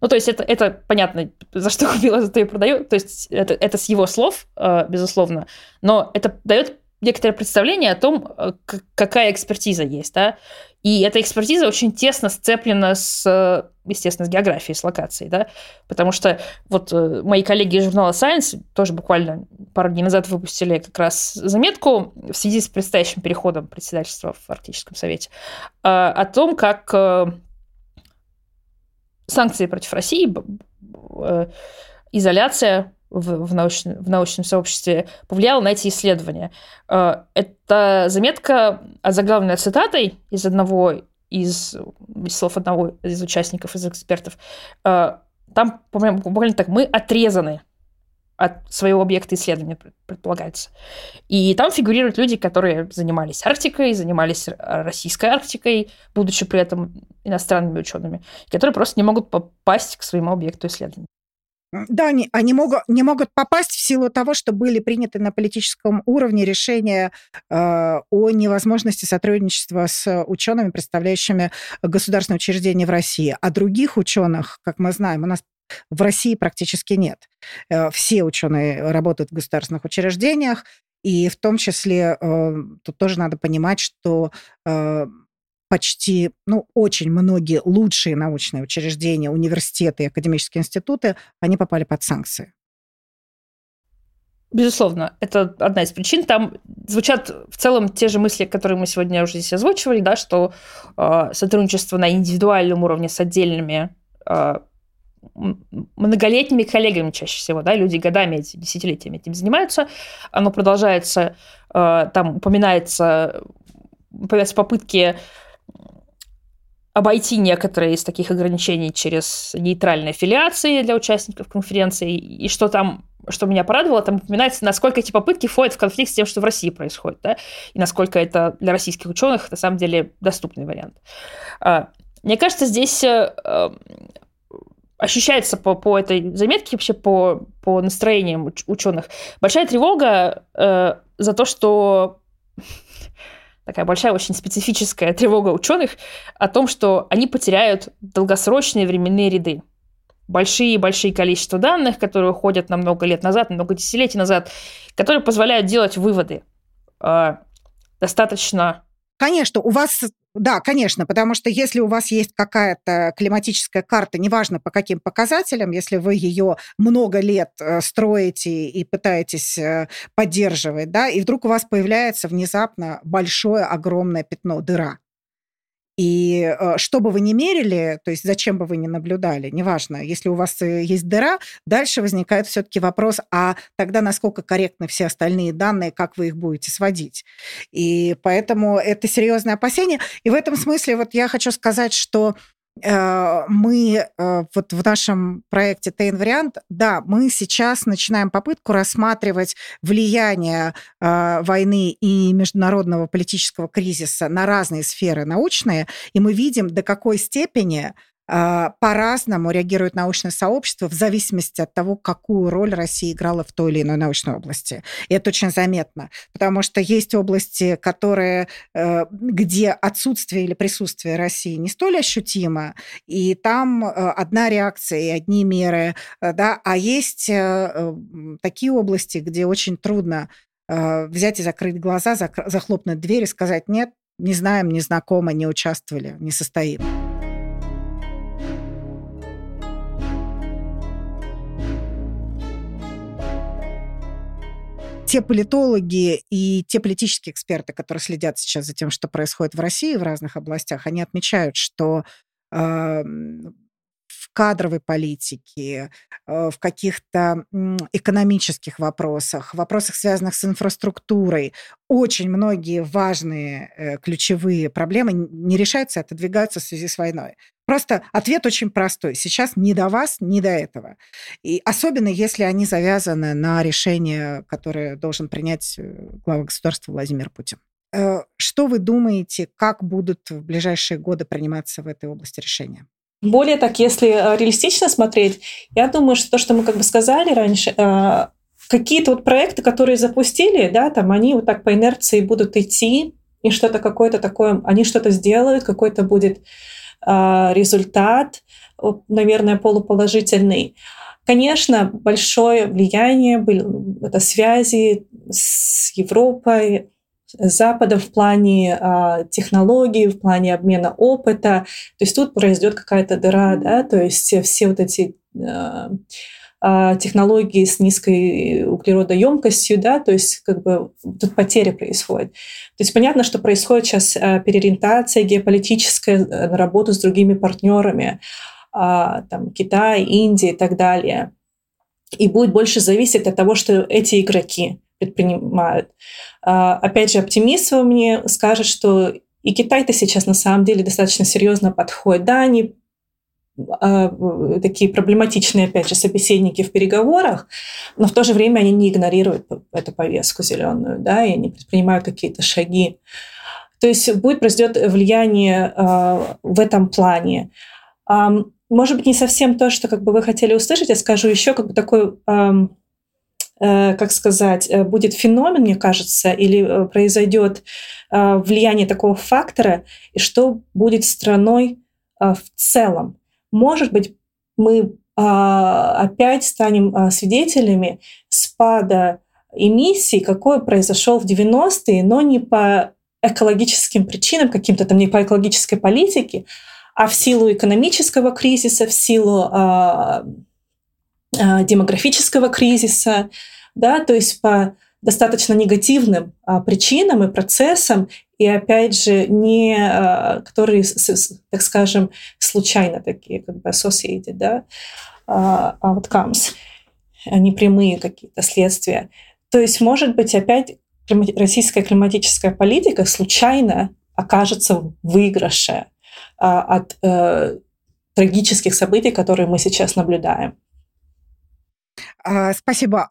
Ну, то есть это, это понятно, за что купила, за то и продаю. То есть это, это с его слов, э, безусловно. Но это дает некоторое представление о том, э, какая экспертиза есть, да. И эта экспертиза очень тесно сцеплена с, естественно, с географией, с локацией, да, потому что вот э, мои коллеги из журнала Science тоже буквально пару дней назад выпустили как раз заметку в связи с предстоящим переходом председательства в Арктическом совете о том, как санкции против России, э, изоляция в, в, научном, в научном сообществе повлияла на эти исследования. Э, это заметка, озаглавленная цитатой из одного из, из слов одного из участников, из экспертов. Э, там, буквально так, мы отрезаны от своего объекта исследования, предполагается. И там фигурируют люди, которые занимались Арктикой, занимались российской Арктикой, будучи при этом иностранными учеными, которые просто не могут попасть к своему объекту исследования. Да, они, они могут, не могут попасть в силу того, что были приняты на политическом уровне решения э, о невозможности сотрудничества с учеными, представляющими государственные учреждения в России. А других ученых, как мы знаем, у нас в России практически нет. Э, все ученые работают в государственных учреждениях, и в том числе э, тут тоже надо понимать, что э, почти, ну, очень многие лучшие научные учреждения, университеты академические институты, они попали под санкции. Безусловно, это одна из причин. Там звучат в целом те же мысли, которые мы сегодня уже здесь озвучивали, да, что э, сотрудничество на индивидуальном уровне с отдельными э, многолетними коллегами чаще всего, да, люди годами, десятилетиями этим занимаются, оно продолжается, э, там упоминается, появляются попытки обойти некоторые из таких ограничений через нейтральные аффилиации для участников конференции, и что там что меня порадовало, там упоминается, насколько эти попытки входят в конфликт с тем, что в России происходит, да, и насколько это для российских ученых на самом деле доступный вариант. А, мне кажется, здесь э, ощущается по, по этой заметке, вообще по, по настроениям уч- ученых, большая тревога э, за то, что такая большая, очень специфическая тревога ученых о том, что они потеряют долгосрочные временные ряды. Большие-большие количество данных, которые уходят на много лет назад, на много десятилетий назад, которые позволяют делать выводы э, достаточно Конечно, у вас да, конечно, потому что если у вас есть какая-то климатическая карта, неважно по каким показателям, если вы ее много лет э, строите и пытаетесь э, поддерживать, да, и вдруг у вас появляется внезапно большое, огромное пятно, дыра, и э, что бы вы ни мерили, то есть зачем бы вы ни наблюдали, неважно, если у вас э, есть дыра, дальше возникает все-таки вопрос, а тогда насколько корректны все остальные данные, как вы их будете сводить. И поэтому это серьезное опасение. И в этом смысле вот я хочу сказать, что мы э, вот в нашем проекте Тейн-вариант, да, мы сейчас начинаем попытку рассматривать влияние э, войны и международного политического кризиса на разные сферы научные, и мы видим, до какой степени по-разному реагирует научное сообщество в зависимости от того, какую роль Россия играла в той или иной научной области. И это очень заметно, потому что есть области, которые, э, где отсутствие или присутствие России не столь ощутимо, и там э, одна реакция и одни меры, э, да, а есть такие области, где очень трудно взять и закрыть глаза, захлопнуть дверь и сказать «нет, не знаем, не знакомы, не участвовали, не состоим». Те политологи и те политические эксперты, которые следят сейчас за тем, что происходит в России в разных областях, они отмечают, что э, в кадровой политике, э, в каких-то экономических вопросах, вопросах, связанных с инфраструктурой, очень многие важные э, ключевые проблемы не решаются, а отодвигаются в связи с войной. Просто ответ очень простой. Сейчас не до вас, не до этого. И особенно если они завязаны на решение, которое должен принять э, глава государства Владимир Путин. Э, что вы думаете, как будут в ближайшие годы приниматься в этой области решения? Более так, если э, реалистично смотреть, я думаю, что то, что мы как бы сказали раньше, какие-то вот проекты, которые запустили, да, там они вот так по инерции будут идти, и что-то какое-то такое, они что-то сделают, какой-то будет результат, наверное, полуположительный. Конечно, большое влияние были это связи с Европой, с Западом в плане э, технологий, в плане обмена опыта. То есть тут произойдет какая-то дыра, да, то есть все вот эти э, а, технологии с низкой углеродоемкостью, да, то есть как бы тут потеря происходит. То есть понятно, что происходит сейчас а, переориентация геополитическая э, на работу с другими партнерами, а, там Китай, Индия и так далее. И будет больше зависеть от того, что эти игроки предпринимают. Опять же, оптимист во мне скажет, что и Китай-то сейчас на самом деле достаточно серьезно подходит. Да, они а, такие проблематичные, опять же, собеседники в переговорах, но в то же время они не игнорируют эту повестку зеленую, да, и они предпринимают какие-то шаги. То есть будет произойдет влияние э, в этом плане. Э, может быть, не совсем то, что как бы вы хотели услышать, я скажу еще как бы такой, э, э, как сказать, э, будет феномен, мне кажется, или произойдет э, влияние такого фактора, и что будет страной в целом. Может быть, мы а, опять станем а, свидетелями спада эмиссий, какой произошел в 90-е, но не по экологическим причинам, каким-то там не по экологической политике, а в силу экономического кризиса, в силу а, а, демографического кризиса, да, то есть по достаточно негативным а, причинам и процессам, и опять же, не, а, которые, так скажем, случайно такие, как бы associated, да, а, outcomes, а не прямые какие-то следствия. То есть, может быть, опять российская климатическая политика случайно окажется в выигрыше от э, трагических событий, которые мы сейчас наблюдаем. Спасибо.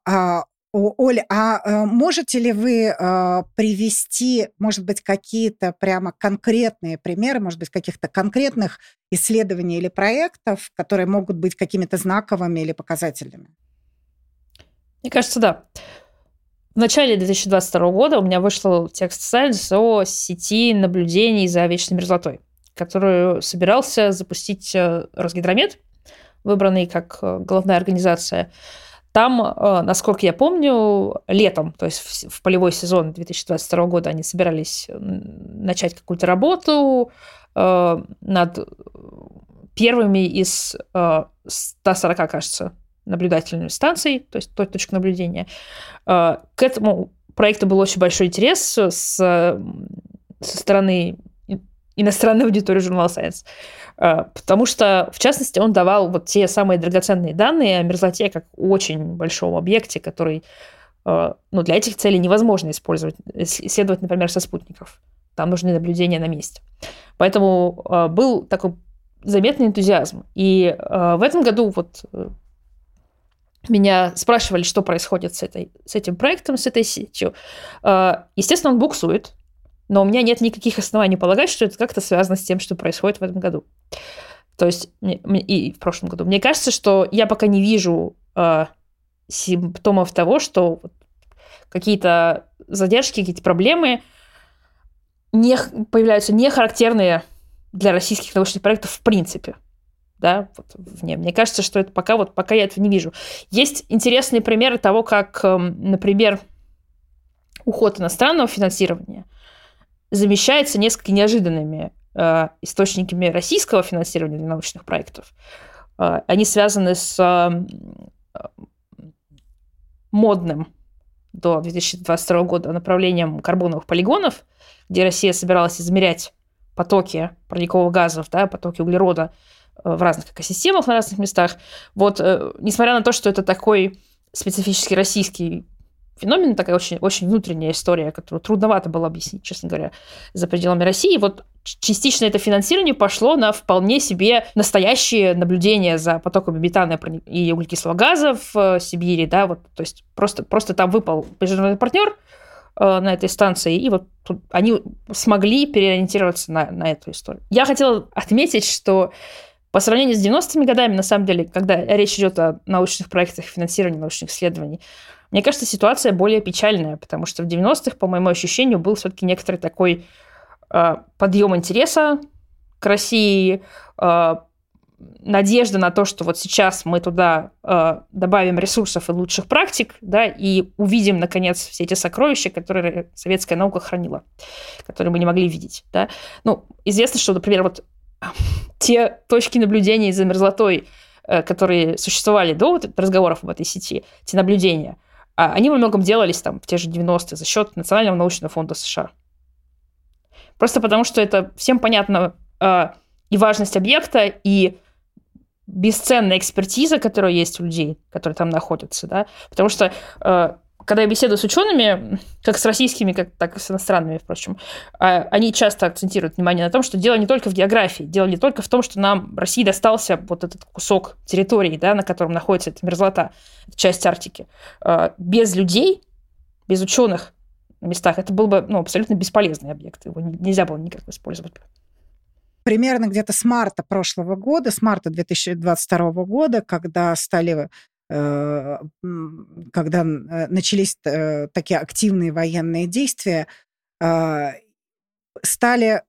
Оля, а э, можете ли вы э, привести, может быть, какие-то прямо конкретные примеры, может быть, каких-то конкретных исследований или проектов, которые могут быть какими-то знаковыми или показательными? Мне кажется, да. В начале 2022 года у меня вышел текст Science о сети наблюдений за вечной мерзлотой, которую собирался запустить э, Росгидромет, выбранный как главная организация там, э, насколько я помню, летом, то есть в полевой сезон 2022 года они собирались начать какую-то работу э, над первыми из 140, э, кажется, наблюдательных станций, то есть точек наблюдения. К этому проекту был очень большой интерес с, со стороны иностранной аудитории журнала Science. А, потому что, в частности, он давал вот те самые драгоценные данные о мерзлоте как очень большом объекте, который а, ну, для этих целей невозможно использовать, исследовать, например, со спутников. Там нужны наблюдения на месте. Поэтому а, был такой заметный энтузиазм. И в этом году вот э, меня спрашивали, что происходит с, этой, с этим проектом, с этой сетью. Естественно, он буксует, но у меня нет никаких оснований полагать, что это как-то связано с тем, что происходит в этом году. То есть и в прошлом году. Мне кажется, что я пока не вижу э, симптомов того, что какие-то задержки, какие-то проблемы не, появляются не характерные для российских научных проектов в принципе. Да, вот вне. Мне кажется, что это пока вот пока я этого не вижу. Есть интересные примеры того, как, эм, например, уход иностранного финансирования замещается несколько неожиданными э, источниками российского финансирования для научных проектов. Э, они связаны с э, модным до 2022 года направлением карбоновых полигонов, где Россия собиралась измерять потоки парниковых газов, да, потоки углерода в разных экосистемах на разных местах. Вот, несмотря на то, что это такой специфический российский феномен, такая очень, очень внутренняя история, которую трудновато было объяснить, честно говоря, за пределами России. Вот частично это финансирование пошло на вполне себе настоящие наблюдения за потоками метана и углекислого газа в э, Сибири, да, вот, то есть просто, просто там выпал международный партнер э, на этой станции, и вот они смогли переориентироваться на, на эту историю. Я хотела отметить, что по сравнению с 90-ми годами, на самом деле, когда речь идет о научных проектах, финансировании научных исследований, мне кажется, ситуация более печальная, потому что в 90-х, по моему ощущению, был все-таки некоторый такой э, подъем интереса к России, э, надежда на то, что вот сейчас мы туда э, добавим ресурсов и лучших практик, да, и увидим, наконец, все эти сокровища, которые советская наука хранила, которые мы не могли видеть, да. Ну, известно, что, например, вот те точки наблюдения за мерзлотой, э, которые существовали до вот разговоров об этой сети, те наблюдения – а они во многом делались там в те же 90-е за счет Национального научного фонда США. Просто потому, что это всем понятно э, и важность объекта, и бесценная экспертиза, которая есть у людей, которые там находятся, да, потому что э, когда я беседую с учеными, как с российскими, как, так и с иностранными, впрочем, а, они часто акцентируют внимание на том, что дело не только в географии, дело не только в том, что нам, России, достался вот этот кусок территории, да, на котором находится эта мерзлота, часть Арктики. А, без людей, без ученых на местах, это был бы ну, абсолютно бесполезный объект, его нельзя было никак использовать примерно где-то с марта прошлого года, с марта 2022 года, когда стали когда э, начались э, такие активные военные действия, а, стали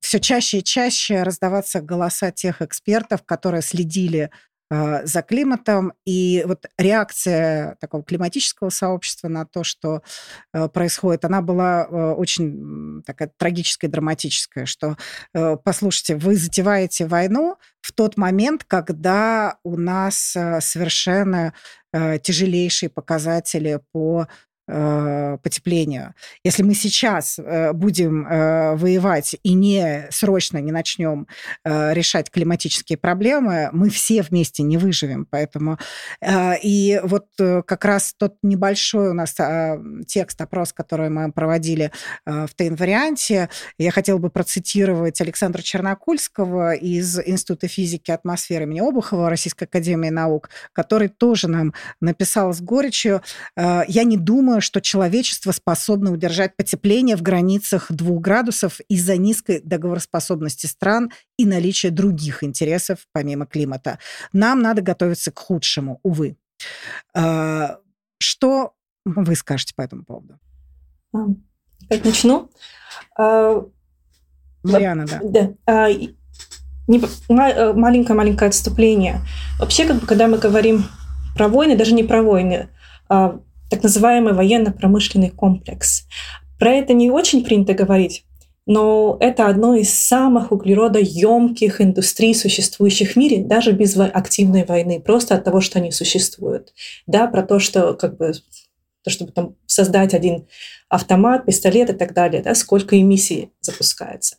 все чаще и чаще раздаваться голоса тех экспертов, которые следили за климатом. И вот реакция такого климатического сообщества на то, что э, происходит, она была э, очень такая трагическая, драматическая, что, э, послушайте, вы затеваете войну в тот момент, когда у нас совершенно тяжелейшие показатели по потеплению. Если мы сейчас э, будем э, воевать и не срочно не начнем э, решать климатические проблемы, мы все вместе не выживем. Поэтому э, и вот э, как раз тот небольшой у нас э, текст, опрос, который мы проводили э, в Тейн-варианте, я хотела бы процитировать Александра Чернокульского из Института физики атмосферы имени Обухова Российской академии наук, который тоже нам написал с горечью, э, я не думаю, думаю, что человечество способно удержать потепление в границах 2 градусов из-за низкой договороспособности стран и наличия других интересов помимо климата. Нам надо готовиться к худшему, увы. А, что вы скажете по этому поводу? Опять начну. А, Мариана, да. Да. А, маленькое-маленькое отступление. Вообще, как бы, когда мы говорим про войны, даже не про войны, так называемый военно-промышленный комплекс. Про это не очень принято говорить, но это одно из самых углеродоемких индустрий, существующих в мире, даже без активной войны, просто от того, что они существуют. Да, про то, что как бы то, чтобы там создать один автомат, пистолет и так далее, да, сколько эмиссий запускается.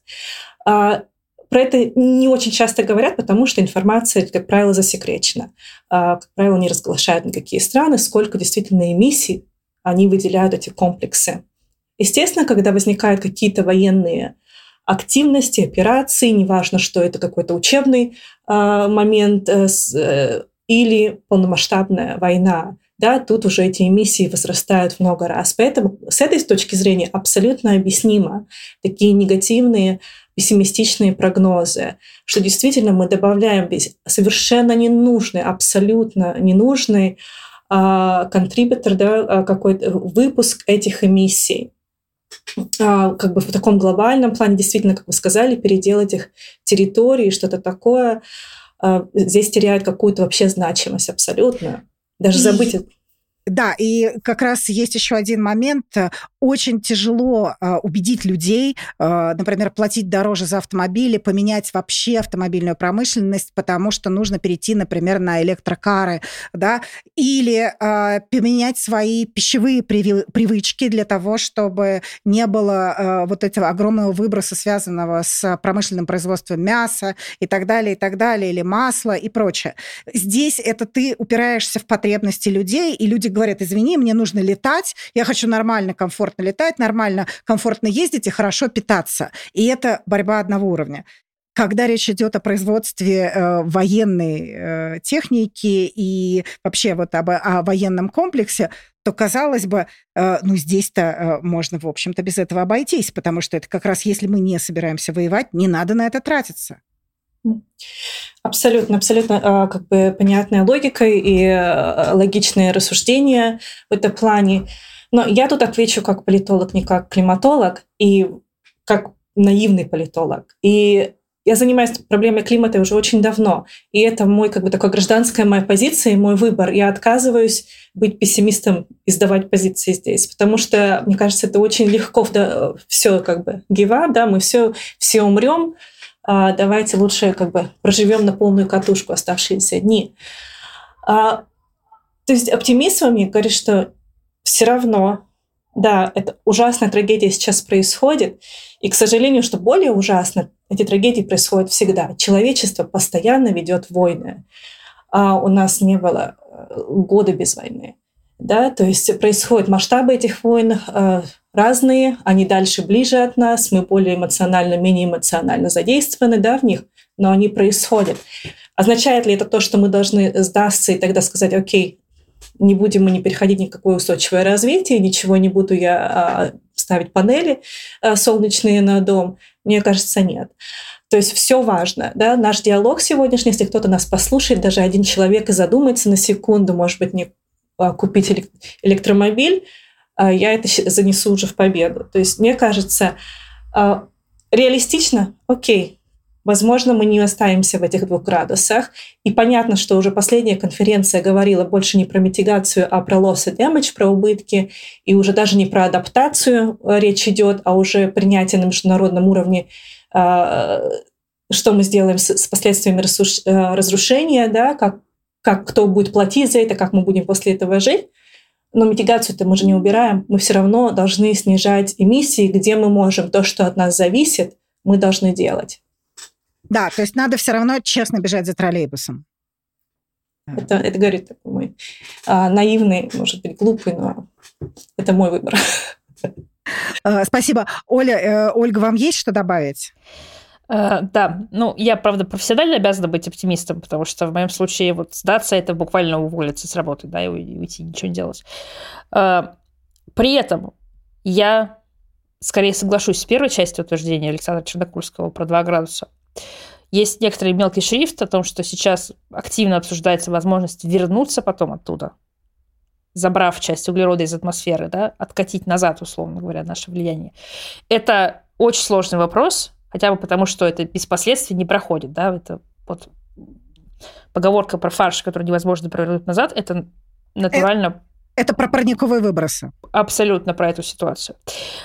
А, про это не очень часто говорят, потому что информация, как правило, засекречена. А, как правило, не разглашают никакие страны, сколько действительно эмиссий они выделяют эти комплексы. Естественно, когда возникают какие-то военные активности, операции, неважно, что это какой-то учебный э, момент э, или полномасштабная война. Да, тут уже эти эмиссии возрастают много раз. Поэтому с этой точки зрения абсолютно объяснимо такие негативные пессимистичные прогнозы, что действительно мы добавляем совершенно ненужный, абсолютно ненужный контрибутор, да, а, какой-то выпуск этих эмиссий. А, как бы в таком глобальном плане, действительно, как вы сказали, переделать их территории, что-то такое, а, здесь теряют какую-то вообще значимость абсолютно. Даже забыть да, и как раз есть еще один момент. Очень тяжело э, убедить людей, э, например, платить дороже за автомобили, поменять вообще автомобильную промышленность, потому что нужно перейти, например, на электрокары, да, или э, поменять свои пищевые привычки для того, чтобы не было э, вот этого огромного выброса, связанного с промышленным производством мяса и так далее, и так далее, или масла и прочее. Здесь это ты упираешься в потребности людей, и люди говорят, извини, мне нужно летать, я хочу нормально, комфортно летать, нормально, комфортно ездить и хорошо питаться. И это борьба одного уровня. Когда речь идет о производстве э, военной э, техники и вообще вот об, о военном комплексе, то, казалось бы, э, ну, здесь-то э, можно, в общем-то, без этого обойтись, потому что это как раз если мы не собираемся воевать, не надо на это тратиться. Абсолютно, абсолютно а, как бы понятная логика и э, логичные рассуждения в этом плане. Но я тут отвечу как политолог, не как климатолог, и как наивный политолог. И я занимаюсь проблемой климата уже очень давно. И это мой, как бы, такая гражданская моя позиция мой выбор. Я отказываюсь быть пессимистом и сдавать позиции здесь, потому что, мне кажется, это очень легко да, все как бы up, да, мы все, все умрем, давайте лучше как бы проживем на полную катушку оставшиеся дни. А, то есть оптимизм мне говорит, что все равно, да, это ужасная трагедия сейчас происходит, и, к сожалению, что более ужасно, эти трагедии происходят всегда. Человечество постоянно ведет войны. А у нас не было э, года без войны. Да? То есть происходят масштабы этих войн, э, разные, они дальше, ближе от нас, мы более эмоционально, менее эмоционально задействованы да, в них, но они происходят. Означает ли это то, что мы должны сдаться и тогда сказать, окей, не будем мы не переходить никакое устойчивое развитие, ничего не буду я а, ставить панели а, солнечные на дом? Мне кажется, нет. То есть все важно. Да? Наш диалог сегодняшний, если кто-то нас послушает, даже один человек и задумается на секунду, может быть, не купить электромобиль, а, я это занесу уже в победу. То есть мне кажется, а, реалистично, окей, Возможно, мы не останемся в этих двух градусах. И понятно, что уже последняя конференция говорила больше не про митигацию, а про loss и damage, про убытки. И уже даже не про адаптацию речь идет, а уже принятие на международном уровне, а, что мы сделаем с последствиями разрушения, да, как, как кто будет платить за это, как мы будем после этого жить. Но митигацию-то мы же не убираем. Мы все равно должны снижать эмиссии, где мы можем. То, что от нас зависит, мы должны делать. Да, то есть надо все равно честно бежать за троллейбусом. Это, это говорит такой мой а, наивный, может быть, глупый, но это мой выбор. А, спасибо. Оля, э, Ольга, вам есть что добавить? Uh, да, ну, я, правда, профессионально обязана быть оптимистом, потому что в моем случае вот сдаться – это буквально уволиться с работы, да, и уйти, ничего не делать. Uh, при этом я скорее соглашусь с первой частью утверждения Александра Чернокульского про 2 градуса. Есть некоторый мелкий шрифт о том, что сейчас активно обсуждается возможность вернуться потом оттуда, забрав часть углерода из атмосферы, да, откатить назад, условно говоря, наше влияние. Это очень сложный вопрос, Хотя бы потому, что это без последствий не проходит. Да? Это вот поговорка про фарш, который невозможно провернуть назад, это натурально... Это, это про парниковые выбросы. Абсолютно про эту ситуацию.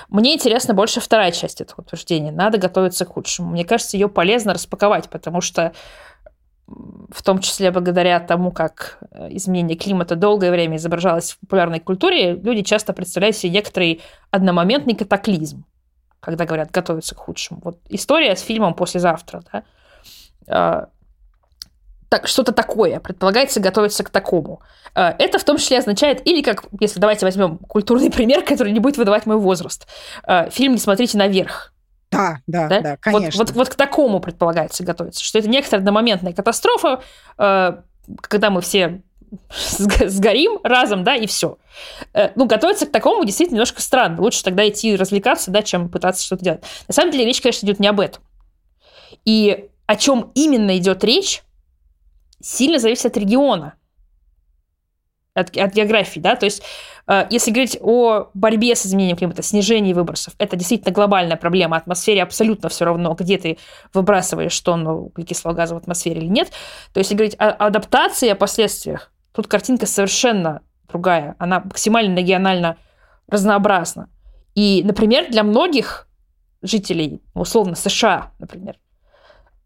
Мне интересна больше вторая часть этого утверждения. Надо готовиться к худшему. Мне кажется, ее полезно распаковать, потому что в том числе благодаря тому, как э, изменение климата долгое время изображалось в популярной культуре, люди часто представляют себе некоторый одномоментный катаклизм когда говорят готовиться к худшему. Вот история с фильмом «Послезавтра», да, а, так, что-то такое, предполагается готовиться к такому. А, это в том числе означает, или как, если давайте возьмем культурный пример, который не будет выдавать мой возраст. А, фильм «Не смотрите наверх». Да, да, да, да конечно. Вот, вот, вот к такому предполагается готовиться, что это некоторая одномоментная катастрофа, когда мы все сгорим разом, да, и все. Э, ну, готовиться к такому действительно немножко странно. Лучше тогда идти развлекаться, да, чем пытаться что-то делать. На самом деле речь, конечно, идет не об этом. И о чем именно идет речь, сильно зависит от региона, от, от географии, да, то есть э, если говорить о борьбе с изменением климата, снижении выбросов, это действительно глобальная проблема, атмосфере абсолютно все равно, где ты выбрасываешь тонну углекислого газа в атмосфере или нет, то есть если говорить о адаптации, о последствиях, тут картинка совершенно другая, она максимально регионально разнообразна. И, например, для многих жителей, условно, США, например,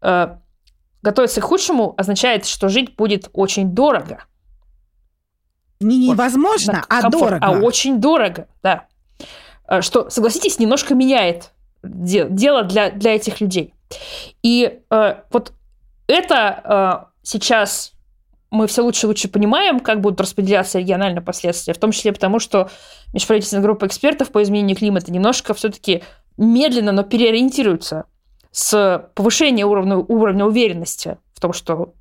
э, готовиться к худшему означает, что жить будет очень дорого. Не невозможно, а дорого. А очень дорого, да. Э, что, согласитесь, немножко меняет дело для, для этих людей. И э, вот это э, сейчас мы все лучше и лучше понимаем, как будут распределяться региональные последствия, в том числе потому, что межправительственная группа экспертов по изменению климата немножко все-таки медленно, но переориентируется с повышения уровня, уровня уверенности в том, что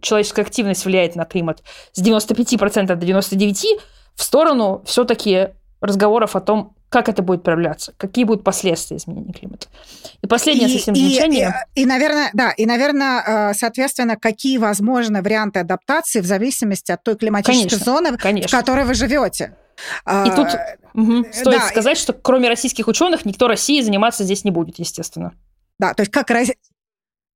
человеческая активность влияет на климат, с 95% до 99% в сторону все-таки разговоров о том, как это будет проявляться, какие будут последствия изменения климата. И последнее и, совсем замечание. И, и, и, наверное, да, и, наверное, э, соответственно, какие возможны варианты адаптации в зависимости от той климатической конечно, зоны, конечно. в которой вы живете. И тут угу, стоит да, сказать, что кроме российских ученых никто России заниматься здесь не будет, естественно. Да, то есть как,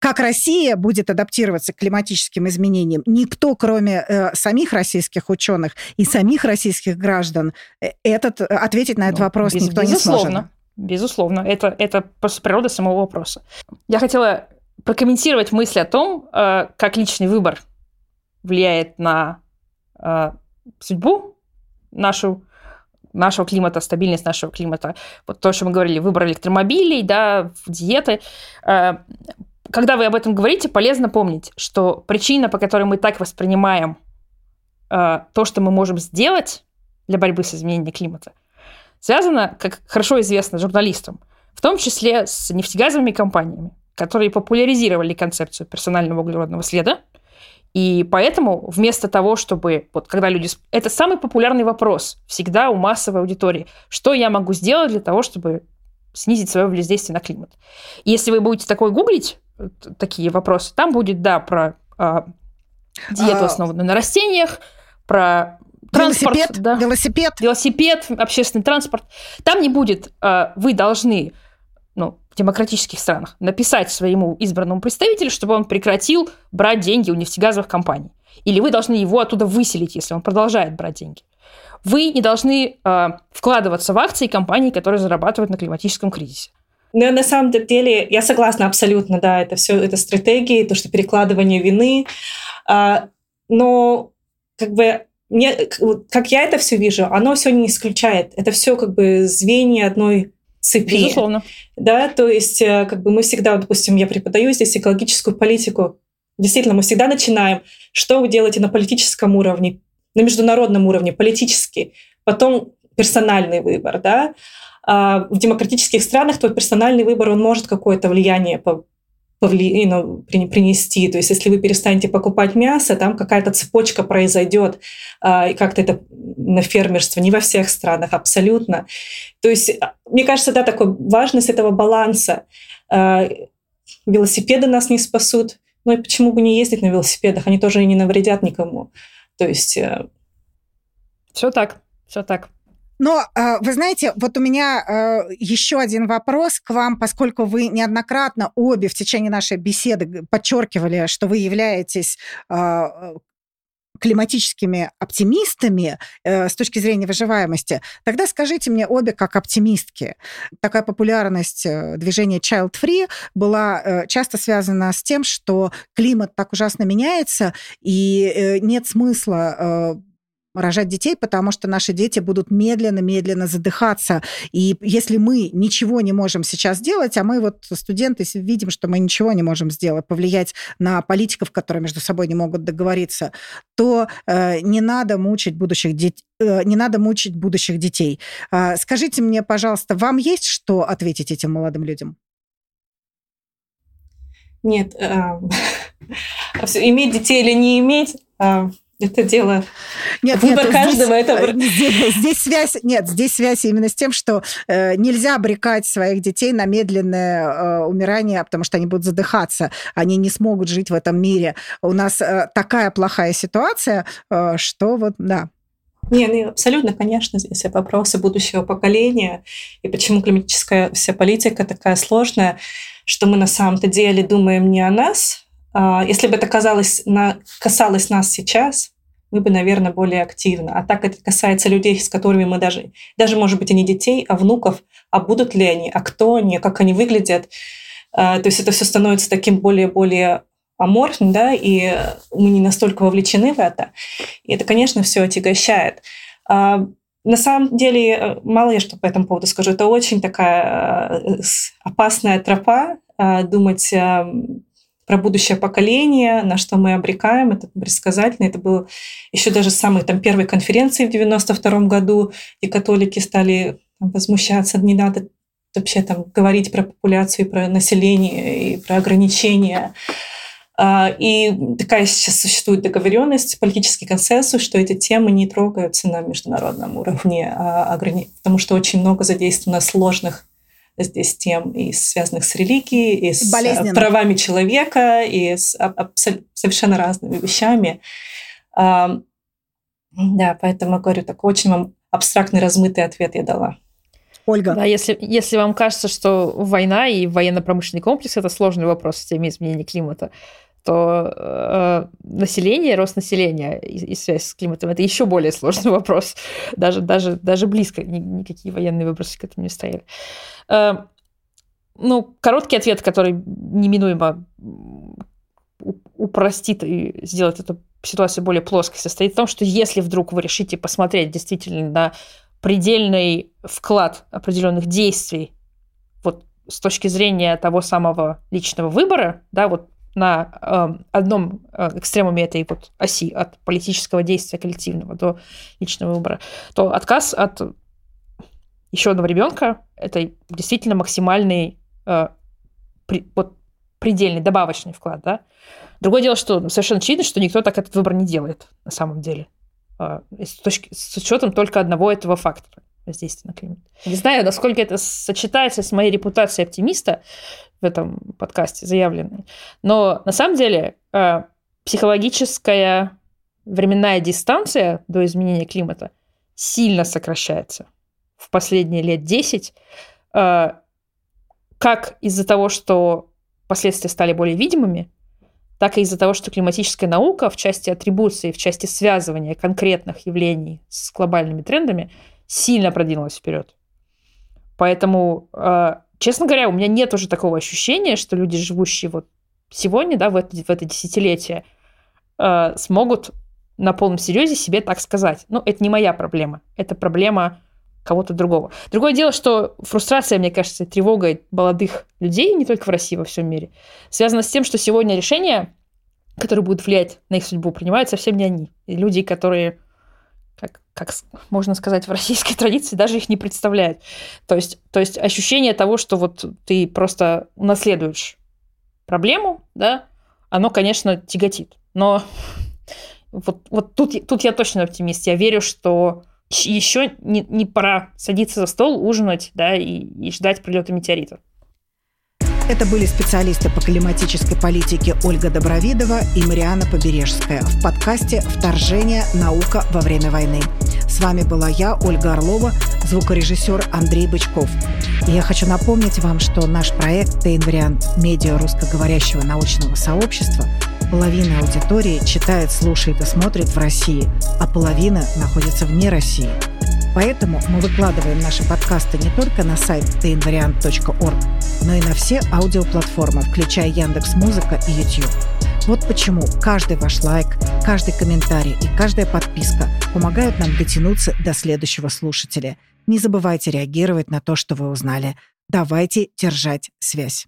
как Россия будет адаптироваться к климатическим изменениям, никто, кроме э, самих российских ученых и самих российских граждан, э, этот, э, ответить на этот ну, вопрос без, никто безусловно, не сможет. Безусловно, это, это просто природа самого вопроса. Я хотела прокомментировать мысль о том, э, как личный выбор влияет на э, судьбу нашу, нашего климата, стабильность нашего климата. Вот то, что мы говорили, выбор электромобилей, да, диеты. Когда вы об этом говорите, полезно помнить, что причина, по которой мы так воспринимаем э, то, что мы можем сделать для борьбы с изменением климата, связана, как хорошо известно журналистам, в том числе с нефтегазовыми компаниями, которые популяризировали концепцию персонального углеродного следа. И поэтому вместо того, чтобы, вот когда люди... Это самый популярный вопрос всегда у массовой аудитории. Что я могу сделать для того, чтобы снизить свое воздействие на климат? И если вы будете такое гуглить, такие вопросы. Там будет, да, про а, диету, а... основанную на растениях, про транспорт, велосипед, да, велосипед, велосипед, общественный транспорт. Там не будет, а, вы должны, ну, в демократических странах написать своему избранному представителю, чтобы он прекратил брать деньги у нефтегазовых компаний. Или вы должны его оттуда выселить, если он продолжает брать деньги. Вы не должны э, вкладываться в акции компаний, которые зарабатывают на климатическом кризисе. Но на самом деле я согласна абсолютно, да, это все, это стратегии, то, что перекладывание вины. А, но как бы мне, как я это все вижу, оно все не исключает. Это все как бы звенья одной цепи. Безусловно. Да, то есть э, как бы мы всегда, допустим, я преподаю здесь экологическую политику. Действительно, мы всегда начинаем, что вы делаете на политическом уровне, на международном уровне, политически, потом персональный выбор, да, в демократических странах твой персональный выбор, он может какое-то влияние повли... ну, принести. То есть, если вы перестанете покупать мясо, там какая-то цепочка произойдет, а, и как-то это на фермерство, не во всех странах абсолютно. То есть, а, мне кажется, да, такой важность этого баланса. Велосипеды нас не спасут, ну и почему бы не ездить на велосипедах? Они тоже не навредят никому. То есть... Э, все так, все так. Но а, вы знаете, вот у меня а, еще один вопрос к вам, поскольку вы неоднократно обе в течение нашей беседы подчеркивали, что вы являетесь а, климатическими оптимистами э, с точки зрения выживаемости, тогда скажите мне обе как оптимистки. Такая популярность э, движения Child Free была э, часто связана с тем, что климат так ужасно меняется, и нет смысла рожать детей, потому что наши дети будут медленно-медленно задыхаться. И если мы ничего не можем сейчас сделать, а мы вот студенты видим, что мы ничего не можем сделать, повлиять на политиков, которые между собой не могут договориться, то э, не надо мучить будущих детей э, не надо мучить будущих детей. Э, скажите мне, пожалуйста, вам есть что ответить этим молодым людям? Нет, э, иметь детей или не иметь, э, это дело нет, выбор нет, каждого. Здесь, это здесь, здесь связь нет, здесь связь именно с тем, что э, нельзя обрекать своих детей на медленное э, умирание, потому что они будут задыхаться, они не смогут жить в этом мире. У нас э, такая плохая ситуация, э, что вот да. Не, ну абсолютно, конечно, здесь вопросы будущего поколения и почему климатическая вся политика такая сложная, что мы на самом-то деле думаем не о нас, если бы это казалось, на, касалось нас сейчас, мы бы, наверное, более активно. А так это касается людей, с которыми мы даже, даже, может быть, и не детей, а внуков, а будут ли они, а кто они, как они выглядят. А, то есть это все становится таким более-более аморфным, да, и мы не настолько вовлечены в это. И это, конечно, все отягощает. А, на самом деле, э, мало я что по этому поводу скажу. Это очень такая э, опасная тропа думать про будущее поколение, на что мы обрекаем, это предсказательно. Это было еще даже самой там, первой конференции в 92 году, и католики стали возмущаться, не надо вообще там говорить про популяцию, про население и про ограничения. А, и такая сейчас существует договоренность, политический консенсус, что эти темы не трогаются на международном уровне, а потому что очень много задействовано сложных здесь тем, и связанных с религией, и с э, правами человека, и с совершенно разными вещами. Да, поэтому говорю, такой очень вам абстрактный, размытый ответ я дала. Ольга. Да, если, если вам кажется, что война и военно-промышленный комплекс – это сложный вопрос с теми изменений климата, то э, население, рост населения и, и связь с климатом – это еще более сложный вопрос. Даже, даже, даже близко ни, никакие военные вопросы к этому не стояли. Э, ну, короткий ответ, который неминуемо упростит и сделает эту ситуацию более плоской, состоит в том, что если вдруг вы решите посмотреть действительно на предельный вклад определенных действий вот с точки зрения того самого личного выбора, да, вот на э, одном экстремуме этой вот оси от политического действия коллективного до личного выбора, то отказ от еще одного ребенка это действительно максимальный э, при, вот, предельный добавочный вклад, да. Другое дело, что совершенно очевидно, что никто так этот выбор не делает на самом деле. Э, с, точки, с учетом только одного этого фактора воздействия на климат. Не знаю, насколько это сочетается с моей репутацией оптимиста, в этом подкасте заявленной. Но на самом деле э, психологическая временная дистанция до изменения климата сильно сокращается в последние лет 10, э, как из-за того, что последствия стали более видимыми, так и из-за того, что климатическая наука в части атрибуции, в части связывания конкретных явлений с глобальными трендами сильно продвинулась вперед. Поэтому э, честно говоря, у меня нет уже такого ощущения, что люди, живущие вот сегодня, да, в это, в это десятилетие, э, смогут на полном серьезе себе так сказать. Ну, это не моя проблема, это проблема кого-то другого. Другое дело, что фрустрация, мне кажется, тревога молодых людей, не только в России, во всем мире, связана с тем, что сегодня решения, которые будут влиять на их судьбу, принимают совсем не они. И люди, которые как, как можно сказать в российской традиции, даже их не представляет. То есть, то есть ощущение того, что вот ты просто унаследуешь проблему, да, оно, конечно, тяготит. Но вот, вот тут, тут я точно оптимист. Я верю, что еще не, не пора садиться за стол, ужинать, да, и, и ждать прилета метеорита. Это были специалисты по климатической политике Ольга Добровидова и Мариана Побережская в подкасте «Вторжение. Наука во время войны». С вами была я, Ольга Орлова, звукорежиссер Андрей Бычков. И я хочу напомнить вам, что наш проект «Тейн-вариант. Медиа русскоговорящего научного сообщества» половина аудитории читает, слушает и смотрит в России, а половина находится вне России – Поэтому мы выкладываем наши подкасты не только на сайт tainvariant.org, но и на все аудиоплатформы, включая Яндекс Музыка и YouTube. Вот почему каждый ваш лайк, каждый комментарий и каждая подписка помогают нам дотянуться до следующего слушателя. Не забывайте реагировать на то, что вы узнали. Давайте держать связь.